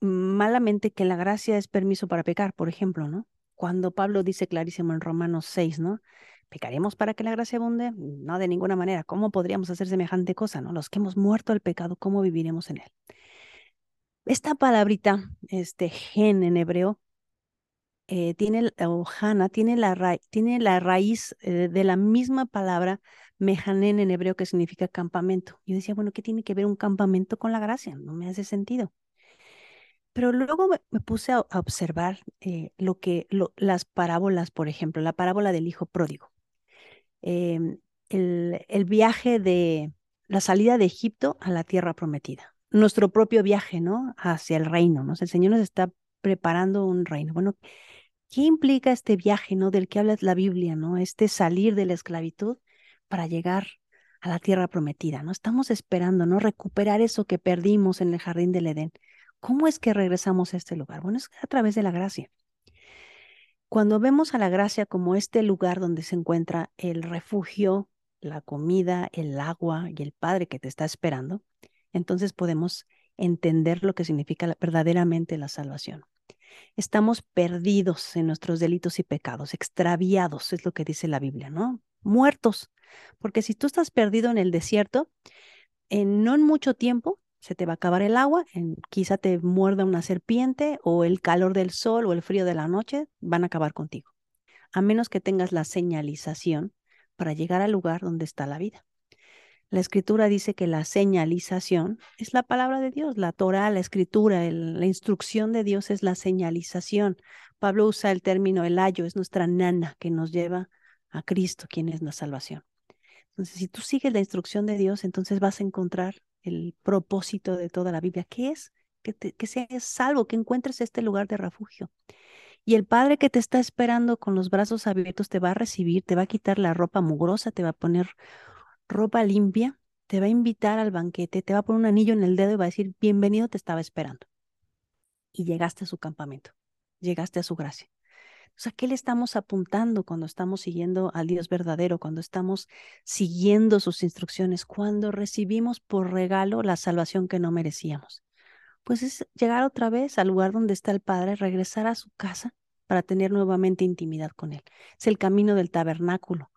malamente que la gracia es permiso para pecar, por ejemplo, ¿no? Cuando Pablo dice clarísimo en Romanos 6, ¿no? ¿Pecaremos para que la gracia abunde? No, de ninguna manera. ¿Cómo podríamos hacer semejante cosa, no? Los que hemos muerto al pecado, ¿cómo viviremos en él? Esta palabrita, este gen en hebreo, eh, tiene, o Hana, tiene la, tiene la raíz eh, de la misma palabra mejanen en hebreo que significa campamento. Yo decía, bueno, ¿qué tiene que ver un campamento con la gracia? No me hace sentido. Pero luego me, puse a, observar eh, lo que las parábolas, por ejemplo, la parábola del hijo pródigo, em, el viaje de la salida de Egipto a la tierra prometida nuestro propio viaje, ¿no? Hacia el reino, ¿no? el Señor nos está preparando un reino. Bueno, ¿qué implica este viaje, ¿no? Del que habla la Biblia, ¿no? Este salir de la esclavitud para llegar a la tierra prometida, ¿no? Estamos esperando, ¿no? Recuperar eso que perdimos en el jardín del Edén. ¿Cómo es que regresamos a este lugar? Bueno, es a través de la gracia. Cuando vemos a la gracia como este lugar donde se encuentra el refugio, la comida, el agua y el Padre que te está esperando, entonces podemos entender lo que significa verdaderamente la salvación. Estamos perdidos en nuestros delitos y pecados, extraviados, es lo que dice la Biblia, ¿no? Muertos. Porque si tú estás perdido en el desierto, en no en mucho tiempo se te va a acabar el agua, en, quizá te muerda una serpiente o el calor del sol o el frío de la noche van a acabar contigo. A menos que tengas la señalización para llegar al lugar donde está la vida. La escritura dice que la señalización es la palabra de Dios, la Torah, la escritura, la instrucción de Dios es la señalización. Pablo usa el término el ayo, es nuestra nana que nos lleva a Cristo, quien es la salvación. Entonces, si tú sigues la instrucción de Dios, entonces vas a encontrar el propósito de toda la Biblia, que es que, que seas salvo, que encuentres este lugar de refugio. Y el Padre que te está esperando con los brazos abiertos te va a recibir, te va a quitar la ropa mugrosa, te va a poner ropa limpia, te va a invitar al banquete, te va a poner un anillo en el dedo y va a decir, bienvenido, te estaba esperando. Y llegaste a su campamento, llegaste a su gracia. O sea, ¿qué le estamos apuntando cuando estamos siguiendo al Dios verdadero, cuando estamos siguiendo sus instrucciones, cuando recibimos por regalo la salvación que no merecíamos? Pues es llegar otra vez al lugar donde está el Padre, regresar a su casa para tener nuevamente intimidad con Él. Es el camino del tabernáculo,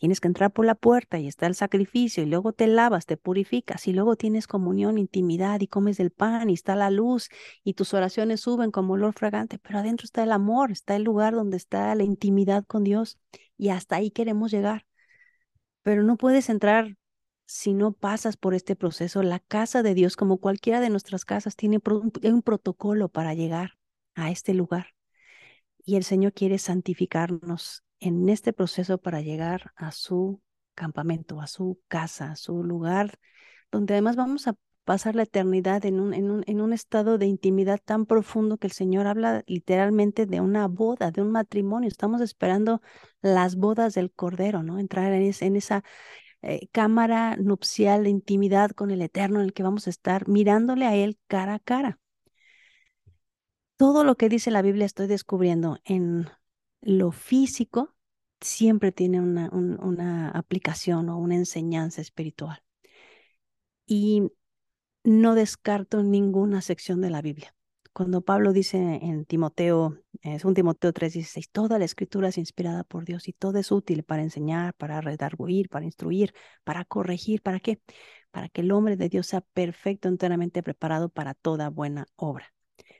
Tienes que entrar por la puerta y está el sacrificio y luego te lavas, te purificas y luego tienes comunión, intimidad y comes del pan y está la luz y tus oraciones suben como olor fragante, pero adentro está el amor, está el lugar donde está la intimidad con Dios y hasta ahí queremos llegar. Pero no puedes entrar si no pasas por este proceso. La casa de Dios, como cualquiera de nuestras casas, tiene un protocolo para llegar a este lugar. Y el Señor quiere santificarnos en este proceso para llegar a su campamento, a su casa, a su lugar, donde además vamos a pasar la eternidad en un, en un, en un estado de intimidad tan profundo que el Señor habla literalmente de una boda, de un matrimonio. Estamos esperando las bodas del Cordero, ¿no? Entrar en, esa eh, cámara nupcial de intimidad con el Eterno en el que vamos a estar mirándole a Él cara a cara. Todo lo que dice la Biblia estoy descubriendo en lo físico siempre tiene una, una aplicación o una enseñanza espiritual. Y no descarto ninguna sección de la Biblia. Cuando Pablo dice en Timoteo, es un Timoteo 3:16, toda la escritura es inspirada por Dios y todo es útil para enseñar, para redarguir, para instruir, para corregir, ¿para qué? Para que el hombre de Dios sea perfecto, enteramente preparado para toda buena obra.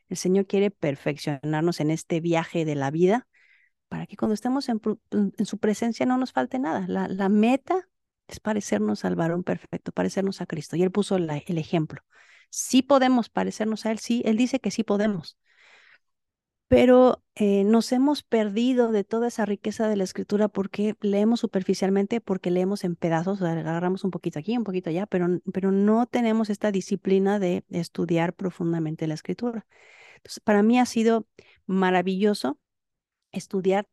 El Señor quiere perfeccionarnos en este viaje de la vida para que cuando estemos en, su presencia no nos falte nada. La, meta es parecernos al varón perfecto, parecernos a Cristo. Y Él puso el ejemplo. Sí podemos parecernos a Él, sí, Él dice que sí podemos. Pero eh, nos hemos perdido de toda esa riqueza de la escritura porque leemos superficialmente, porque leemos en pedazos, agarramos un poquito aquí, un poquito allá, pero, pero no tenemos esta disciplina de estudiar profundamente la escritura. Entonces, para mí ha sido maravilloso estudiar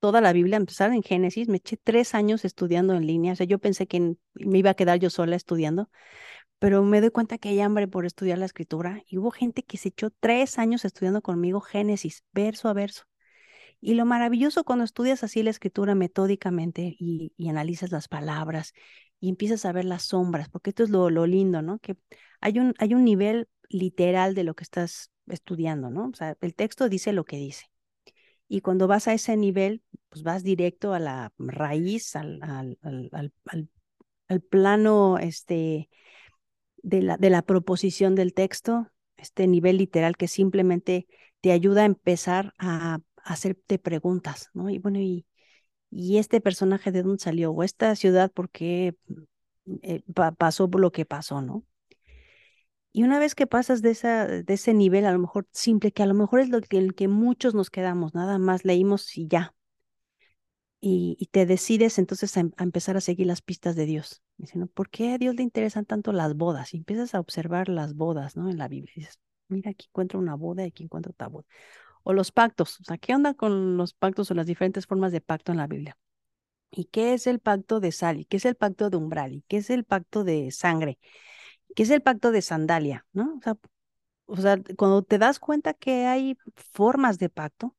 toda la Biblia, empezar en Génesis, me eché tres años estudiando en línea, o sea, yo pensé que me iba a quedar yo sola estudiando, pero me doy cuenta que hay hambre por estudiar la escritura y hubo gente que se echó tres años estudiando conmigo Génesis, verso a verso. Y lo maravilloso cuando estudias así la escritura metódicamente y, analizas las palabras y empiezas a ver las sombras, porque esto es lo, lo lindo, ¿no? Que hay un, hay un nivel literal de lo que estás estudiando, ¿no? O sea, el texto dice lo que dice. Y cuando vas a ese nivel, pues vas directo a la raíz, al, al, al, al plano este, de, la, de la proposición del texto, este nivel literal que simplemente te ayuda a empezar a, hacerte preguntas, ¿no? Y bueno, y, y este personaje de dónde salió, o esta ciudad, ¿por qué eh, pasó lo que pasó, ¿no? Y una vez que pasas de, esa, de ese nivel, a lo mejor simple, que a lo mejor es lo que, el que muchos nos quedamos, nada más leímos y ya. Y, te decides entonces a, empezar a seguir las pistas de Dios. Diciendo, ¿por qué a Dios le interesan tanto las bodas? Y empiezas a observar las bodas, ¿no? En la Biblia. Dices, mira, aquí encuentro una boda y aquí encuentro otra boda. O los pactos. O sea, ¿qué onda con los pactos o las diferentes formas de pacto en la Biblia? ¿Y qué es el pacto de sal? ¿Y qué es el pacto de umbral? ¿Y qué es el pacto de sangre? Que es el pacto de sandalia, ¿no? O sea, o sea, cuando te das cuenta que hay formas de pacto,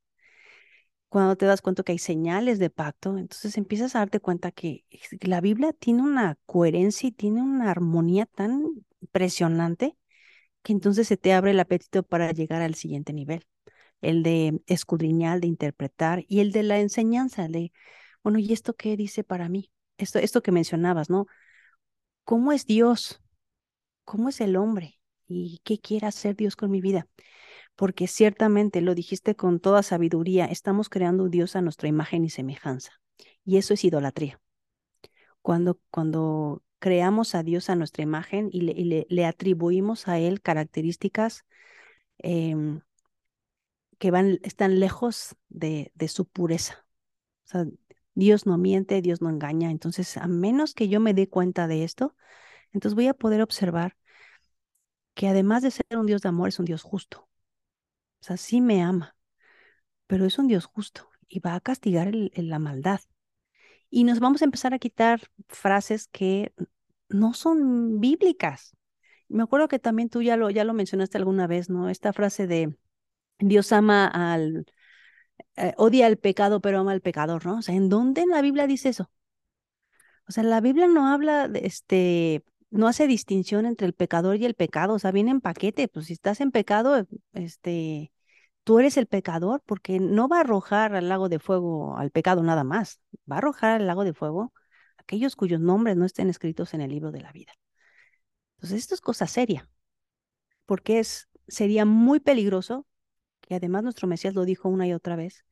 cuando te das cuenta que hay señales de pacto, entonces empiezas a darte cuenta que la Biblia tiene una coherencia y tiene una armonía tan impresionante que entonces se te abre el apetito para llegar al siguiente nivel, el de escudriñar, de interpretar y el de la enseñanza, de, bueno, ¿y esto qué dice para mí? Esto, esto que mencionabas, ¿no? ¿Cómo es Dios? ¿Cómo es el hombre? ¿Y qué quiere hacer Dios con mi vida? Porque ciertamente lo dijiste con toda sabiduría, estamos creando un Dios a nuestra imagen y semejanza. Y eso es idolatría. Cuando, cuando creamos a Dios a nuestra imagen y le, atribuimos a Él características em, que van, están lejos de, de su pureza. Dios no miente, Dios no engaña. Entonces, a menos que yo me dé cuenta de esto, entonces voy a poder observar que además de ser un Dios de amor, es un Dios justo. O sea, sí me ama, pero es un Dios justo y va a castigar la maldad. Y nos vamos a empezar a quitar frases que no son bíblicas. Me acuerdo que también tú ya lo, ya lo mencionaste alguna vez, ¿no? Esta frase de Dios ama al, eh, odia al pecado, pero ama al pecador, ¿no? O sea, ¿en dónde en la Biblia dice eso? O sea, la Biblia no habla de este, no hace distinción entre el pecador y el pecado, o sea, viene en paquete, pues si estás en pecado, este, tú eres el pecador, porque no va a arrojar al lago de fuego al pecado nada más, va a arrojar al lago de fuego aquellos cuyos nombres no estén escritos en el libro de la vida. Entonces, esto es cosa seria, porque es, sería muy peligroso, que además nuestro Mesías lo dijo una y otra vez,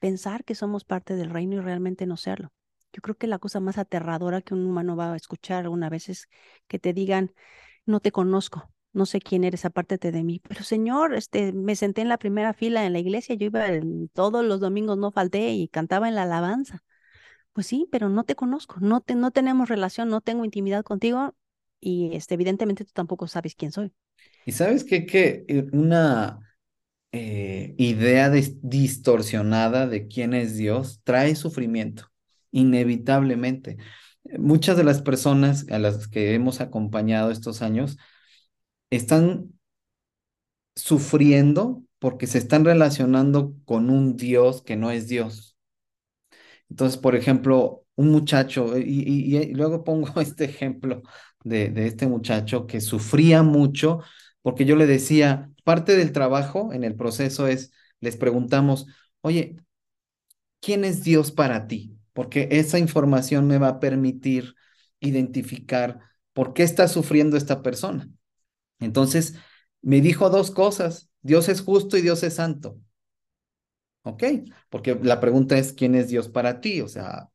pensar que somos parte del reino y realmente no serlo. Yo creo que la cosa más aterradora que un humano va a escuchar alguna vez es que te digan, no te conozco, no sé quién eres, apártate de mí. Pero Señor, este, me senté en la primera fila en la iglesia, yo iba todos los domingos, no falté y cantaba en la alabanza. Pues sí, pero no te conozco, no, te, no tenemos relación, no tengo intimidad contigo y este, evidentemente tú tampoco sabes quién soy. Y sabes qué? que eh, una eh, idea distorsionada de quién es Dios trae sufrimiento, inevitablemente. Muchas de las personas a las que hemos acompañado estos años están sufriendo porque se están relacionando con un Dios que no es Dios. Entonces, por ejemplo, un muchacho, y, luego pongo este ejemplo de, de, este muchacho que sufría mucho porque yo le decía, parte del trabajo en el proceso es, les preguntamos, oye, ¿quién es Dios para ti? Porque esa información me va a permitir identificar por qué está sufriendo esta persona. Entonces, me dijo dos cosas, Dios es justo y Dios es santo. ¿Ok? Porque la pregunta es, ¿quién es Dios para ti? O sea,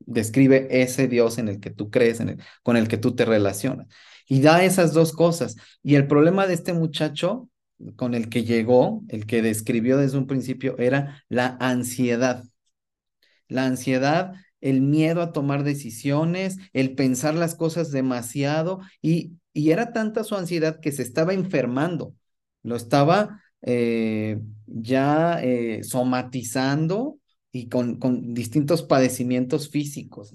describe ese Dios en el que tú crees, con el que tú te relacionas. Y da esas dos cosas. Y el problema de este muchacho con el que llegó, el que describió desde un principio, era la ansiedad. La ansiedad, el miedo a tomar decisiones, el pensar las cosas demasiado y, y era tanta su ansiedad que se estaba enfermando, lo estaba eh, ya eh, somatizando y con, con distintos padecimientos físicos.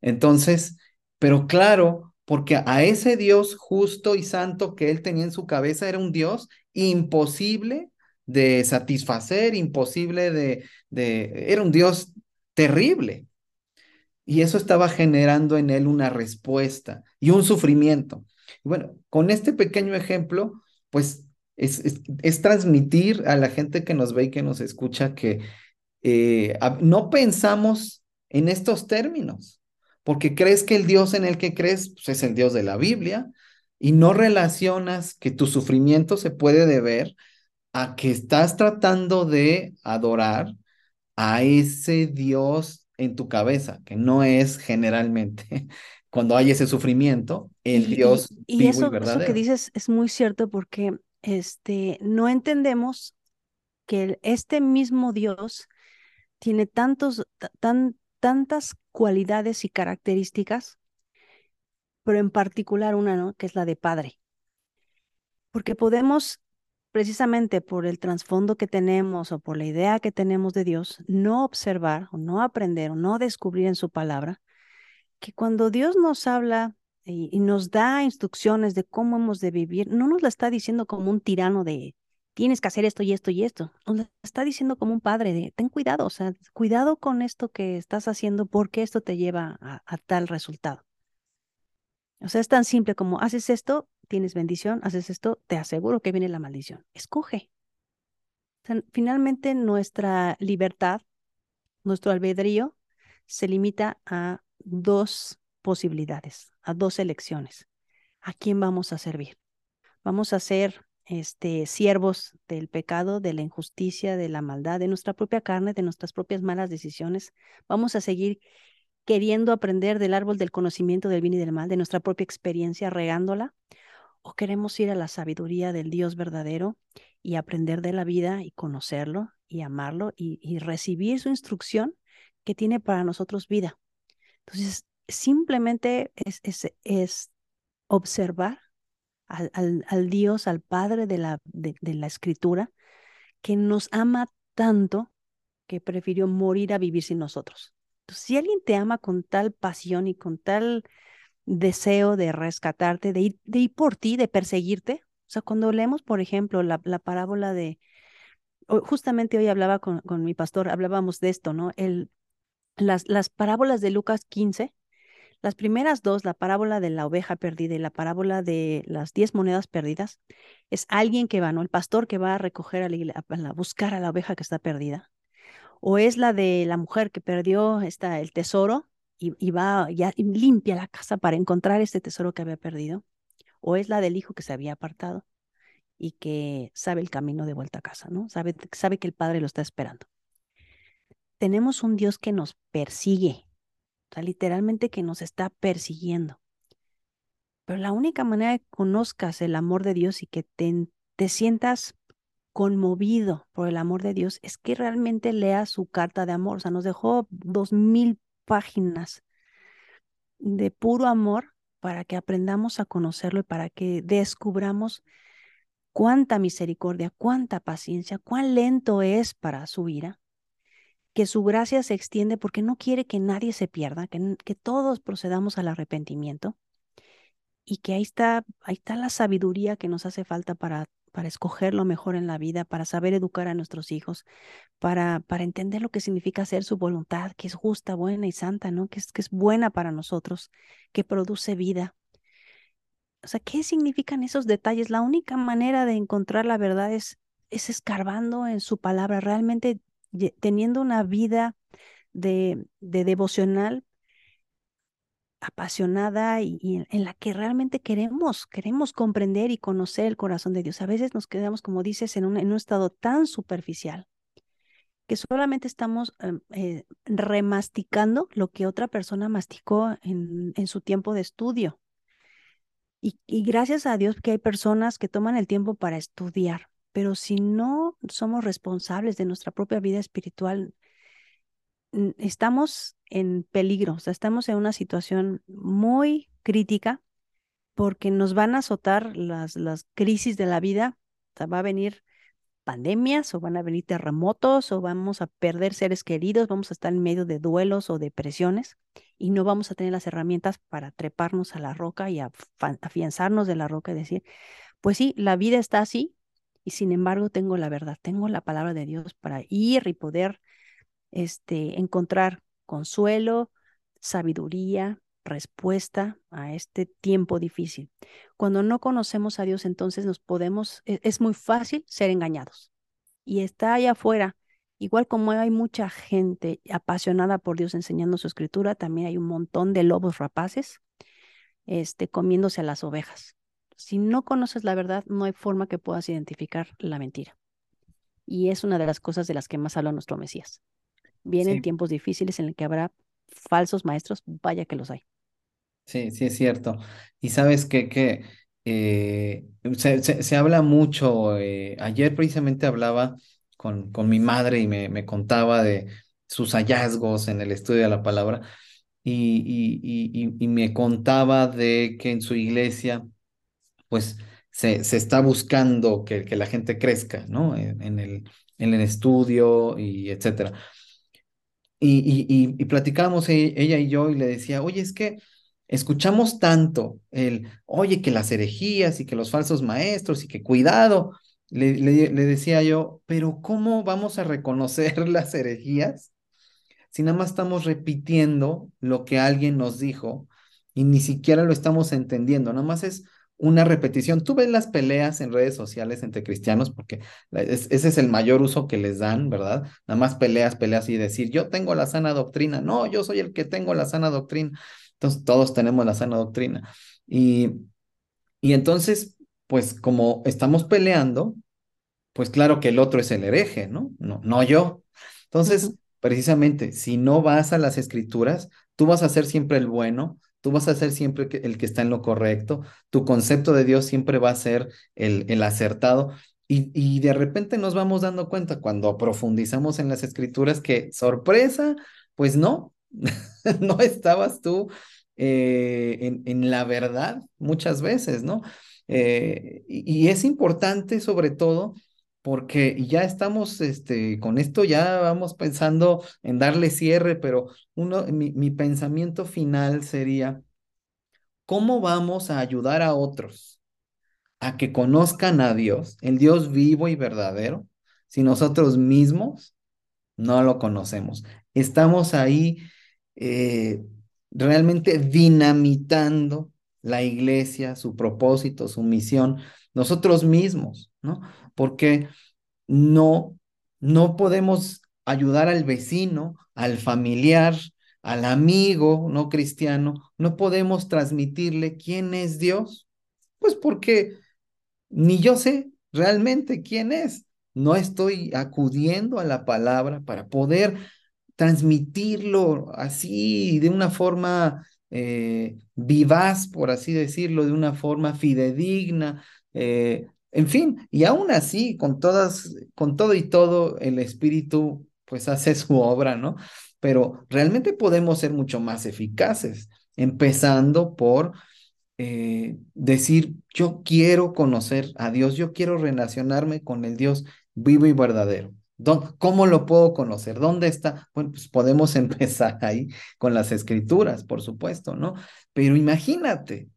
Entonces, pero claro, porque a ese Dios justo y santo que él tenía en su cabeza era un Dios imposible de satisfacer, imposible de, de, era un Dios terrible. Y eso estaba generando en él una respuesta y un sufrimiento. bueno, con este pequeño ejemplo, pues es, es, transmitir a la gente que nos ve y que nos escucha que eh, no pensamos en estos términos, porque crees que el Dios en el que crees pues, es el Dios de la Biblia y no relacionas que tu sufrimiento se puede deber a que estás tratando de adorar a ese Dios en tu cabeza, que no es generalmente cuando hay ese sufrimiento, el Dios y, vivo eso, y verdadero. Eso que dices es muy cierto porque este, no entendemos que este mismo Dios tiene tantos, tan, tantas cualidades y características, pero en particular una, ¿no? Que es la de padre. Porque podemos, precisamente por el trasfondo que tenemos o por la idea que tenemos de Dios, no observar o no aprender o no descubrir en su palabra que cuando Dios nos habla y, nos da instrucciones de cómo hemos de vivir, no nos la está diciendo como un tirano de tienes que hacer esto y esto y esto. Nos la está diciendo como un padre de ten cuidado, o sea, cuidado con esto que estás haciendo porque esto te lleva a, tal resultado. O sea, es tan simple como haces esto, tienes bendición, haces esto, te aseguro que viene la maldición. Escoge. finalmente nuestra libertad, nuestro albedrío, se limita a dos posibilidades, a dos elecciones. ¿A quién vamos a servir? Vamos a ser este, siervos del pecado, de la injusticia, de la maldad, de nuestra propia carne, de nuestras propias malas decisiones. Vamos a seguir queriendo aprender del árbol del conocimiento del bien y del mal, de nuestra propia experiencia, regándola. ¿O queremos ir a la sabiduría del Dios verdadero y aprender de la vida y conocerlo y amarlo y, recibir su instrucción que tiene para nosotros vida? Entonces, simplemente es, observar al, Dios, al Padre de la, de, la Escritura, que nos ama tanto que prefirió morir a vivir sin nosotros. Entonces, si alguien te ama con tal pasión y con tal deseo de rescatarte, de ir, de ir por ti, de perseguirte, o sea, cuando leemos, por ejemplo, la, la parábola de, justamente hoy hablaba con, con, mi pastor, hablábamos de esto, ¿no? El, las, las parábolas de Lucas 15 las primeras dos, la parábola de la oveja perdida y la parábola de las diez monedas perdidas, es alguien que va, ¿no? El pastor que va a recoger, a, buscar a la oveja que está perdida. O es la de la mujer que perdió esta, el tesoro y, va, ya limpia la casa para encontrar este tesoro que había perdido, o es la del hijo que se había apartado y que sabe el camino de vuelta a casa, ¿no? Sabe, sabe que el padre lo está esperando. Tenemos un Dios que nos persigue, o sea, literalmente que nos está persiguiendo. Pero la única manera que conozcas el amor de Dios y que te, te sientas conmovido por el amor de Dios es que realmente leas su carta de amor. O sea, nos dejó dos mil páginas de puro amor para que aprendamos a conocerlo y para que descubramos cuánta misericordia, cuánta paciencia, cuán lento es para su ira, que su gracia se extiende porque no quiere que nadie se pierda, que, que todos procedamos al arrepentimiento y que ahí está, ahí está la sabiduría que nos hace falta para, para escoger lo mejor en la vida, para saber educar a nuestros hijos, para, para entender lo que significa hacer su voluntad, que es justa, buena y santa, ¿no? Que es, que es buena para nosotros, que produce vida. O sea, ¿qué significan esos detalles? La única manera de encontrar la verdad es, es escarbando en su palabra, realmente teniendo una vida de, de devocional apasionada y, en la que realmente queremos, queremos comprender y conocer el corazón de Dios. A veces nos quedamos, como dices, en un, en un estado tan superficial que solamente estamos em, eh, remasticando lo que otra persona masticó en, en su tiempo de estudio. Y, y, gracias a Dios que hay personas que toman el tiempo para estudiar, pero si no somos responsables de nuestra propia vida espiritual, estamos en peligro, estamos en una situación muy crítica porque nos van a azotar las, las crisis de la vida, o va a venir pandemias o van a venir terremotos o vamos a perder seres queridos, vamos a estar en medio de duelos o depresiones y no vamos a tener las herramientas para treparnos a la roca y afianzarnos de la roca y decir, pues sí, la vida está así y sin embargo tengo la verdad, tengo la palabra de Dios para ir y poder este, encontrar consuelo, sabiduría, respuesta a este tiempo difícil. Cuando no conocemos a Dios, entonces nos podemos, e, es, muy fácil ser engañados. Y está allá afuera, igual como hay mucha gente apasionada por Dios enseñando su escritura, también hay un montón de lobos rapaces este, comiéndose a las ovejas. Si no conoces la verdad, no hay forma que puedas identificar la mentira. Y es una de las cosas de las que más habla nuestro Mesías. Vienen tiempos difíciles en el que habrá falsos maestros, vaya que los hay. Sí, sí es cierto. Y sabes que, que eh, se, habla mucho, eh, ayer precisamente hablaba con, con mi madre y me, me, contaba de sus hallazgos en el estudio de la palabra y, y, y, me contaba de que en su iglesia, pues se, se está buscando que, que, la gente crezca, ¿no? En, en, el, en el estudio y etcétera. Y, platicábamos e, ella y yo y le decía, oye, es que escuchamos tanto el, oye, que las herejías y que los falsos maestros y que cuidado. Le, le, decía yo, pero ¿cómo vamos a reconocer las herejías si nada más estamos repitiendo lo que alguien nos dijo y ni siquiera lo estamos entendiendo? Nada más es una repetición. Tú ves las peleas en redes sociales entre cristianos, porque ese es el mayor uso que les dan, ¿verdad? Nada más peleas, peleas y decir, yo tengo la sana doctrina. No, yo soy el que tengo la sana doctrina. Entonces, todos tenemos la sana doctrina. Y, y entonces, pues como estamos peleando, pues claro que el otro es el hereje, ¿no? No, no yo. Entonces, precisamente, si no vas a las escrituras, tú vas a ser siempre el bueno, Tú vas a ser siempre el que está en lo correcto, tu concepto de Dios siempre va a ser el, el acertado. Y, y, de repente nos vamos dando cuenta cuando profundizamos en las escrituras que, sorpresa, pues no, no estabas tú eh, en, en, la verdad muchas veces, ¿no? Eh, y, y, es importante sobre todo porque ya estamos este, con esto, ya vamos pensando en darle cierre, pero uno, mi, mi pensamiento final sería, ¿cómo vamos a ayudar a otros a que conozcan a Dios, el Dios vivo y verdadero, si nosotros mismos no lo conocemos? Estamos ahí eh, realmente dinamitando la iglesia, su propósito, su misión, nosotros mismos, ¿no? Porque no, no podemos ayudar al vecino, al familiar, al amigo no cristiano, no podemos transmitirle quién es Dios? Pues porque ni yo sé realmente quién es. No estoy acudiendo a la palabra para poder transmitirlo así de una forma eh, vivaz, por así decirlo, de una forma fidedigna, eh, en fin, y aún así, con todas, con todo y todo, el Espíritu pues hace su obra, ¿no? Pero realmente podemos ser mucho más eficaces, empezando por eh, decir, yo quiero conocer a Dios, yo quiero relacionarme con el Dios vivo y verdadero. ¿Cómo lo puedo conocer? ¿Dónde está? Bueno, pues podemos empezar ahí con las escrituras, por supuesto, ¿no? Pero imagínate,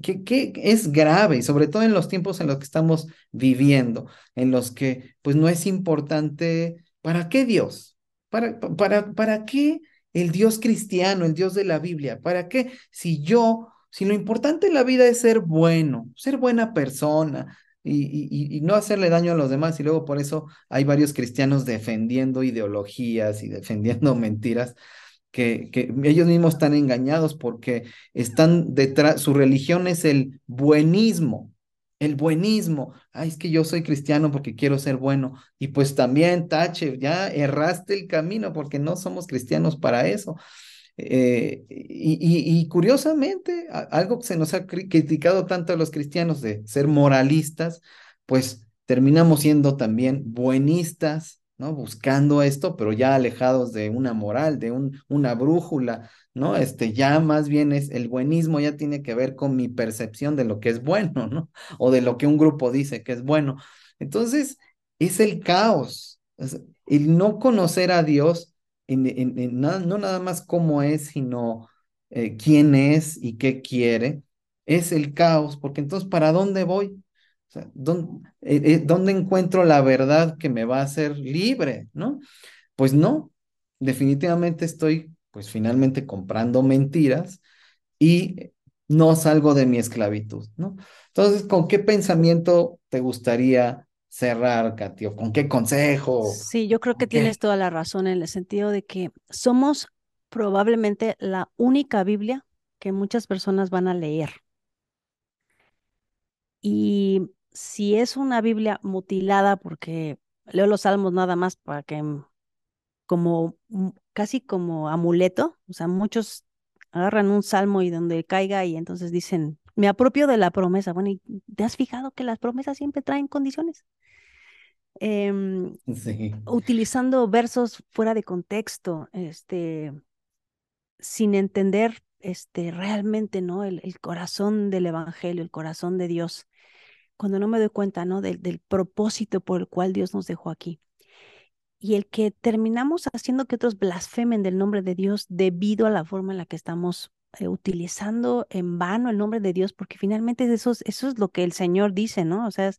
que, es grave, y sobre todo en los tiempos en los que estamos viviendo, en los que pues no es importante, ¿para qué Dios? ¿Para, para, para qué el Dios cristiano, el Dios de la Biblia? ¿Para qué si yo, si lo importante en la vida es ser bueno, ser buena persona, y, y, no hacerle daño a los demás. Y luego por eso hay varios cristianos defendiendo ideologías y defendiendo mentiras. Que, ellos mismos están engañados porque están detrás, su religión es el buenismo, el buenismo. Ay, es que yo soy cristiano porque quiero ser bueno. Y pues también, Tache, ya erraste el camino porque no somos cristianos para eso. Eh, y, curiosamente, algo que se nos ha criticado tanto a los cristianos de ser moralistas, pues terminamos siendo también buenistas, ¿no? Buscando esto, pero ya alejados de una moral, de un, una brújula, ¿no? Este, ya más bien es el buenismo, ya tiene que ver con mi percepción de lo que es bueno, ¿no? O de lo que un grupo dice que es bueno. Entonces, es el caos. el no conocer a Dios no nada más cómo es, sino eh, quién es y qué quiere, es el caos, porque entonces, ¿para dónde voy? O sea, ¿dónde, eh, eh, ¿dónde, encuentro la verdad que me va a hacer libre? ¿No? Pues no, definitivamente estoy, pues finalmente comprando mentiras y no salgo de mi esclavitud, ¿no? Entonces, ¿con qué pensamiento te gustaría cerrar, Katio? ¿Con qué consejo? Sí, yo creo que tienes toda la razón en el sentido de que somos probablemente la única Biblia que muchas personas van a leer. Y si es una Biblia mutilada, porque leo los salmos nada más para que, mm, como mm, casi como amuleto, o sea, muchos agarran un salmo y donde caiga y entonces dicen, me apropio de la promesa. Bueno, ¿y te has fijado que las promesas siempre traen condiciones? Em, utilizando versos fuera de contexto, este, sin entender este, realmente ¿no? El, corazón del Evangelio, el corazón de Dios, cuando no me doy cuenta ¿no? del, propósito por el cual Dios nos dejó aquí. Y el que terminamos haciendo que otros blasfemen del nombre de Dios debido a la forma en la que estamos eh, utilizando en vano el nombre de Dios, porque finalmente eso es, eso es lo que el Señor dice, ¿no? O sea,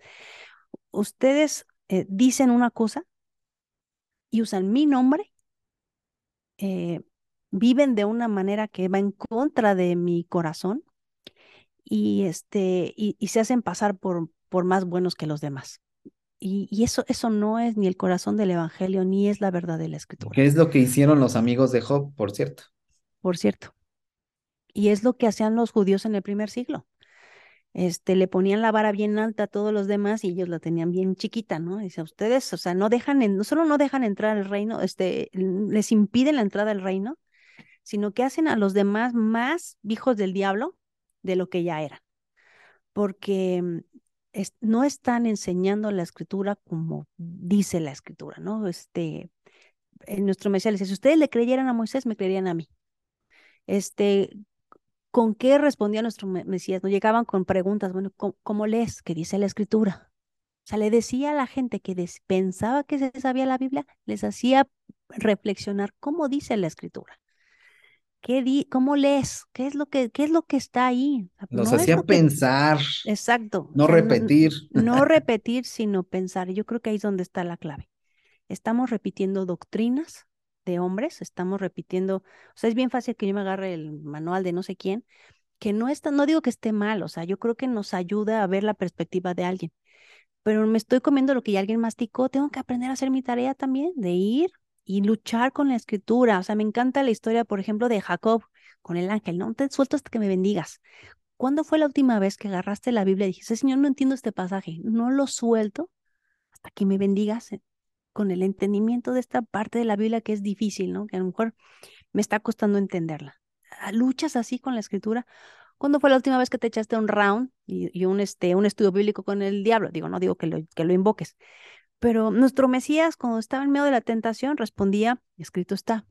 ustedes eh, dicen una cosa y usan mi nombre, eh, viven de una manera que va en contra de mi corazón y, este, y, se hacen pasar por, por más buenos que los demás. Y, y, eso, eso no es ni el corazón del Evangelio, ni es la verdad de la Escritura. ¿Qué es lo que hicieron los amigos de Job, por cierto? Por cierto. Y es lo que hacían los judíos en el primer siglo este, le ponían la vara bien alta a todos los demás y ellos la tenían bien chiquita, ¿no? Dice, ustedes, o sea, no dejan, no solo no dejan entrar al reino, este, les impiden la entrada al reino, sino que hacen a los demás más hijos del diablo de lo que ya eran. Porque mm, no están enseñando la escritura como dice la escritura, ¿no? Este, en nuestro Mesías dice, si ustedes le creyeran a Moisés, me creerían a mí. Este, ¿Con qué respondía nuestro Mesías? Nos llegaban con preguntas, bueno, ¿cómo, lees? ¿Qué dice la escritura? O sea, le decía a la gente que pensaba que se sabía la Biblia, les hacía reflexionar cómo dice la escritura. ¿Qué di ¿Cómo lees? ¿Qué es lo que, qué es lo que está ahí? Nos hacía pensar. Exacto. No repetir. no repetir, sino pensar. Yo creo que ahí es donde está la clave. Estamos repitiendo doctrinas de hombres, estamos repitiendo, o sea, es bien fácil que yo me agarre el manual de no sé quién, que no está, no digo que esté mal, o sea, yo creo que nos ayuda a ver la perspectiva de alguien, pero me estoy comiendo lo que ya alguien masticó, tengo que aprender a hacer mi tarea también, de ir y luchar con la escritura. O sea, me encanta la historia, por ejemplo, de Jacob con el ángel. No te suelto hasta que me bendigas. ¿Cuándo fue la última vez que agarraste la Biblia y dijiste, Señor, no entiendo este pasaje? No lo suelto hasta que me bendigas eh, con el entendimiento de esta parte de la Biblia que es difícil, ¿no? Que a lo mejor me está costando entenderla. Ah, luchas así con la escritura. ¿Cuándo fue la última vez que te echaste un round y, un, este, un estudio bíblico con el diablo? Digo, no digo que lo, que lo invoques, pero nuestro Mesías, cuando estaba en medio de la tentación, respondía, escrito está.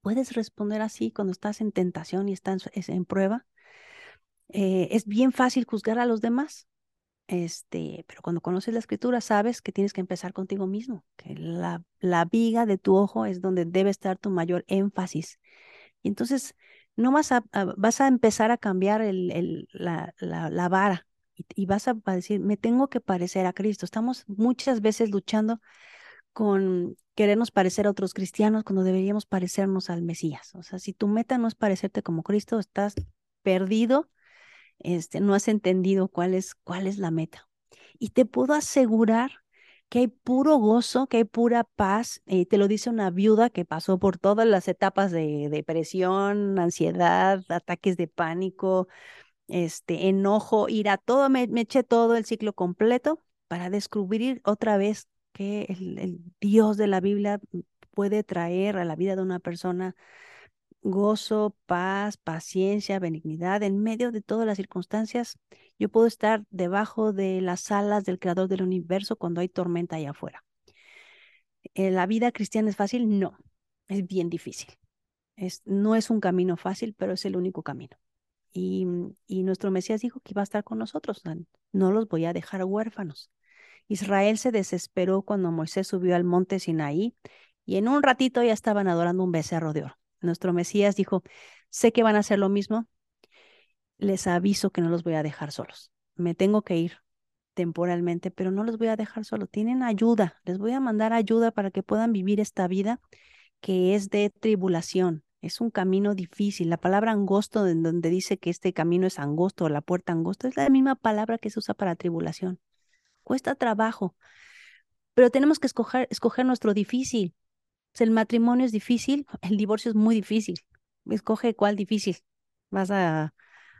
¿Puedes responder así cuando estás en tentación y estás en prueba? Eh, es bien fácil juzgar a los demás, este, pero cuando conoces la escritura sabes que tienes que empezar contigo mismo, que la, la viga de tu ojo es donde debe estar tu mayor énfasis. Y entonces no vas a, vas a empezar a cambiar el, el, la, la, vara y, vas a, decir, me tengo que parecer a Cristo. Estamos muchas veces luchando con querernos parecer a otros cristianos cuando deberíamos parecernos al Mesías. O sea, si tu meta no es parecerte como Cristo, estás perdido este, no has entendido cuál es, cuál es la meta. Y te puedo asegurar que hay puro gozo, que hay pura paz. Eh, te lo dice una viuda que pasó por todas las etapas de depresión, ansiedad, ataques de pánico, este, enojo, ira, todo, me, eché todo el ciclo completo para descubrir otra vez que el, el Dios de la Biblia puede traer a la vida de una persona gozo, paz, paciencia, benignidad, en medio de todas las circunstancias, yo puedo estar debajo de las alas del Creador del universo cuando hay tormenta allá afuera. Eh, ¿La vida cristiana es fácil? No, es bien difícil. Es, no es un camino fácil, pero es el único camino. Y, y nuestro Mesías dijo que iba a estar con nosotros, no los voy a dejar huérfanos. Israel se desesperó cuando Moisés subió al monte Sinaí y en un ratito ya estaban adorando un becerro de oro nuestro Mesías dijo, sé que van a hacer lo mismo, les aviso que no los voy a dejar solos. Me tengo que ir temporalmente, pero no los voy a dejar solos. Tienen ayuda, les voy a mandar ayuda para que puedan vivir esta vida que es de tribulación. Es un camino difícil. La palabra angosto, en donde dice que este camino es angosto, la puerta angosta, es la misma palabra que se usa para tribulación. Cuesta trabajo, pero tenemos que escoger, escoger nuestro difícil el matrimonio es difícil, el divorcio es muy difícil. Escoge cuál difícil vas a,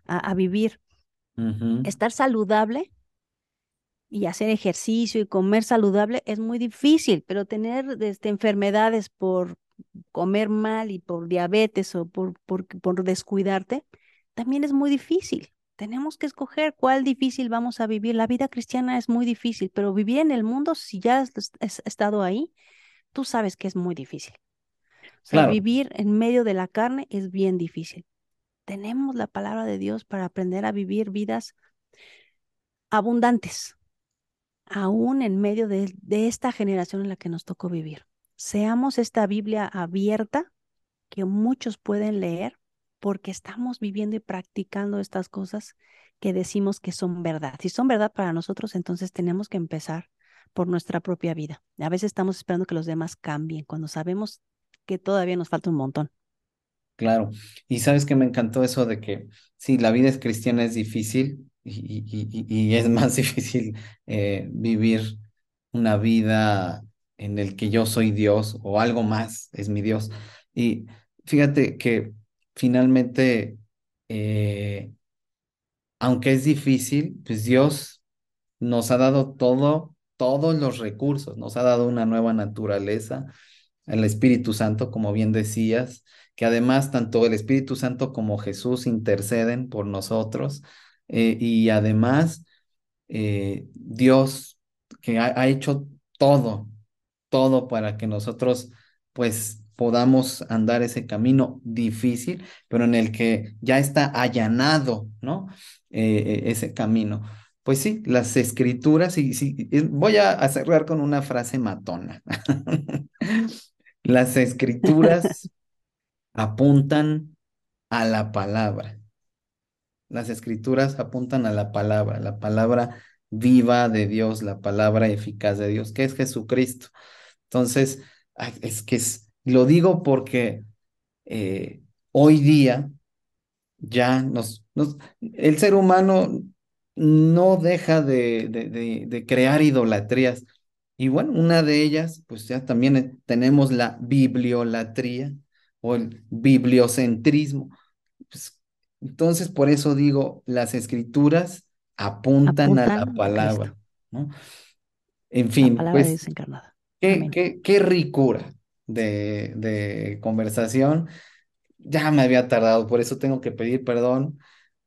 a, vivir. Estar saludable y hacer ejercicio y comer saludable es muy difícil, pero tener este, enfermedades por comer mal y por diabetes o por, por, por descuidarte, también es muy difícil. Tenemos que escoger cuál difícil vamos a vivir. La vida cristiana es muy difícil, pero vivir en el mundo, si ya has estado ahí, tú sabes que es muy difícil. O sea, vivir en medio de la carne es bien difícil. Tenemos la palabra de Dios para aprender a vivir vidas abundantes, aún en medio de, de esta generación en la que nos tocó vivir. Seamos esta Biblia abierta que muchos pueden leer porque estamos viviendo y practicando estas cosas que decimos que son verdad. Si son verdad para nosotros, entonces tenemos que empezar por nuestra propia vida. A veces estamos esperando que los demás cambien cuando sabemos que todavía nos falta un montón. Claro, y sabes que me encantó eso de que sí, la vida es cristiana es difícil y, es más difícil eh, vivir una vida en el que yo soy Dios o algo más es mi Dios. Y fíjate que finalmente, eh, aunque es difícil, pues Dios nos ha dado todo todos los recursos, nos ha dado una nueva naturaleza, el Espíritu Santo, como bien decías, que además tanto el Espíritu Santo como Jesús interceden por nosotros eh, y además eh, Dios que ha, ha hecho todo, todo para que nosotros pues podamos andar ese camino difícil, pero en el que ya está allanado, ¿no? Eh, ese camino. Pues sí, las escrituras, y, sí, voy a, cerrar con una frase matona. las escrituras apuntan a la palabra. Las escrituras apuntan a la palabra, la palabra viva de Dios, la palabra eficaz de Dios, que es Jesucristo. Entonces, es que lo digo porque eh, hoy día ya nos, nos, el ser humano no deja de, de, crear idolatrías, Y bueno, una de ellas, pues ya también tenemos la bibliolatría o el bibliocentrismo. Pues, entonces, por eso digo, las escrituras apuntan, a la palabra, ¿no? En fin, pues, qué, qué, qué, ricura de, de conversación. Ya me había tardado, por eso tengo que pedir perdón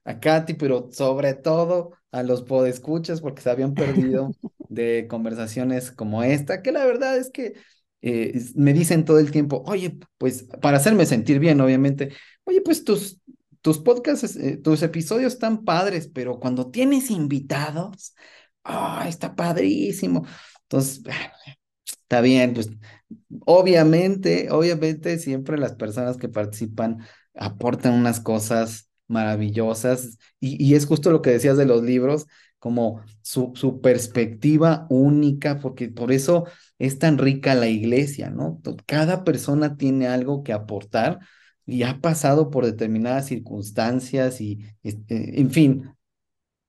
a Katy, pero sobre todo a los podescuchas porque se habían perdido de conversaciones como esta, que la verdad es que eh, me dicen todo el tiempo, oye, pues para hacerme sentir bien, obviamente, oye, pues tus, tus podcasts, eh, tus episodios están padres, pero cuando tienes invitados, ah, está padrísimo. Entonces, está bien, pues obviamente, obviamente siempre las personas que participan aportan unas cosas maravillosas. Y, es justo lo que decías de los libros, como su, perspectiva única, porque por eso es tan rica la iglesia, ¿no? Cada persona tiene algo que aportar y ha pasado por determinadas circunstancias y, este, en fin,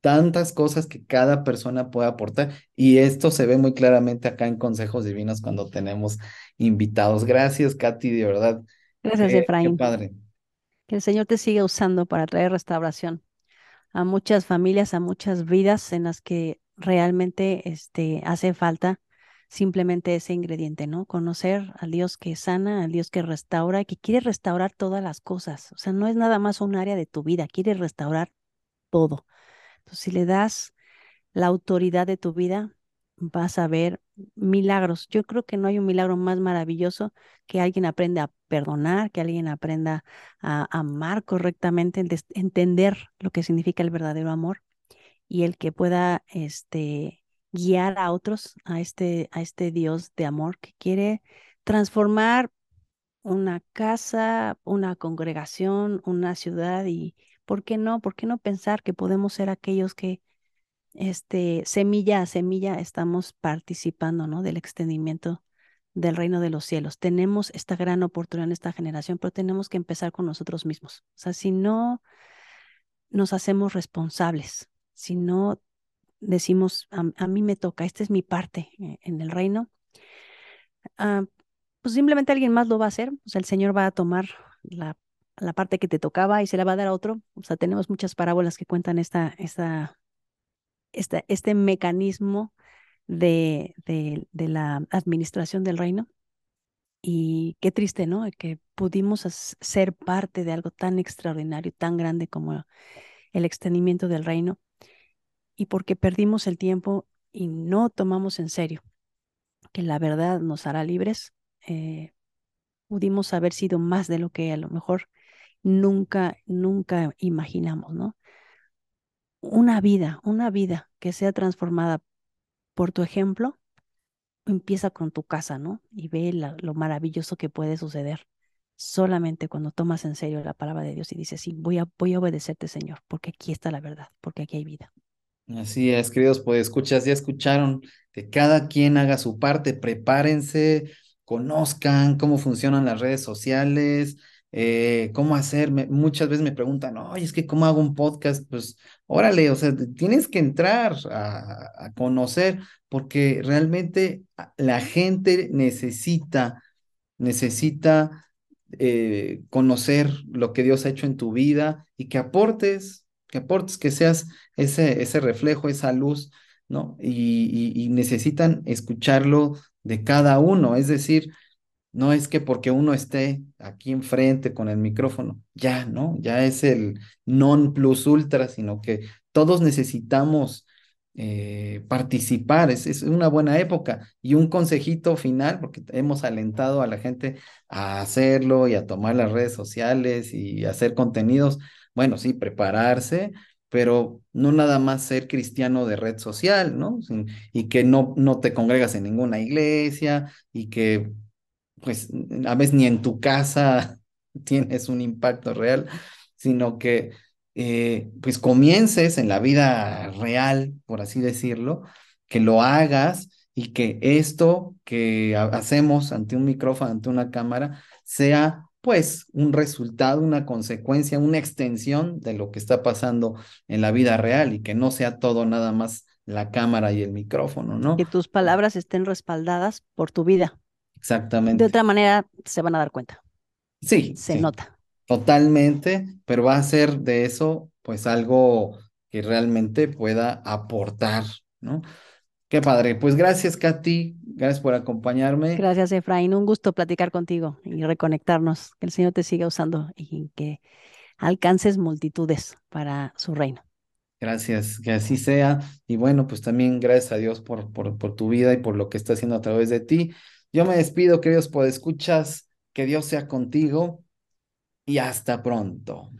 tantas cosas que cada persona puede aportar. Y esto se ve muy claramente acá en Consejos Divinos cuando tenemos invitados. Gracias, Katy, de verdad. Gracias, Efraín. Qué padre. Que el Señor te siga usando para traer restauración a muchas familias, a muchas vidas en las que realmente este, hace falta simplemente ese ingrediente, ¿no? Conocer al Dios que sana, al Dios que restaura, que quiere restaurar todas las cosas. O sea, no es nada más un área de tu vida, quiere restaurar todo. Entonces, si le das la autoridad de tu vida, vas a ver milagros. Yo creo que no hay un milagro más maravilloso que alguien aprenda a perdonar, que alguien aprenda a amar correctamente, entender lo que significa el verdadero amor y el que pueda este, guiar a otros a este, a este Dios de amor que quiere transformar una casa, una congregación, una ciudad y, ¿por qué no? ¿Por qué no pensar que podemos ser aquellos que este, semilla a semilla estamos participando, ¿no? Del extendimiento del reino de los cielos. Tenemos esta gran oportunidad en esta generación, pero tenemos que empezar con nosotros mismos. O sea, si no nos hacemos responsables, si no decimos, a, mí me toca, esta es mi parte eh, en el reino, ah, pues simplemente alguien más lo va a hacer. O sea, el Señor va a tomar la, la, parte que te tocaba y se la va a dar a otro. O sea, tenemos muchas parábolas que cuentan esta, esta este, este mecanismo de, de, de, la administración del reino. Y qué triste, ¿no? Que pudimos ser parte de algo tan extraordinario, tan grande como el extendimiento del reino. Y porque perdimos el tiempo y no tomamos en serio que la verdad nos hará libres, eh, pudimos haber sido más de lo que a lo mejor nunca, nunca imaginamos, ¿no? una vida, una vida que sea transformada por tu ejemplo, empieza con tu casa, ¿no? Y ve lo maravilloso que puede suceder solamente cuando tomas en serio la palabra de Dios y dices, sí, voy a, voy a obedecerte, Señor, porque aquí está la verdad, porque aquí hay vida. Así es, queridos, pues escuchas, ya escucharon que cada quien haga su parte, prepárense, conozcan cómo funcionan las redes sociales, eh, cómo hacer. muchas veces me preguntan, oye, es que cómo hago un podcast, pues órale, o sea, tienes que entrar a, conocer, porque realmente la gente necesita, necesita eh, conocer lo que Dios ha hecho en tu vida y que aportes, que aportes, que seas ese, ese reflejo, esa luz, ¿no? y necesitan escucharlo de cada uno, es decir, no es que porque uno esté aquí enfrente con el micrófono, ya, ¿no? Ya es el non plus ultra, sino que todos necesitamos eh, participar, es, es, una buena época. Y un consejito final, porque hemos alentado a la gente a hacerlo y a tomar las redes sociales y hacer contenidos. Bueno, sí, prepararse, pero no nada más ser cristiano de red social, ¿no? Y que no, no te congregas en ninguna iglesia y que pues a veces ni en tu casa tienes un impacto real, sino que eh, pues comiences en la vida real, por así decirlo, que lo hagas y que esto que hacemos ante un micrófono, ante una cámara, sea pues un resultado, una consecuencia, una extensión de lo que está pasando en la vida real y que no sea todo nada más la cámara y el micrófono, ¿no? Que tus palabras estén respaldadas por tu vida. Exactamente. De otra manera, se van a dar cuenta. Sí. Se nota. Totalmente, pero va a ser de eso, pues algo que realmente pueda aportar, ¿no? Qué padre. Pues gracias, Katy. Gracias por acompañarme. Gracias, Efraín. Un gusto platicar contigo y reconectarnos. Que el Señor te siga usando y que alcances multitudes para su reino. Gracias, que así sea. Y bueno, pues también gracias a Dios por, por, por tu vida y por lo que está haciendo a través de ti. Yo me despido, queridos escuchas, que Dios sea contigo y hasta pronto.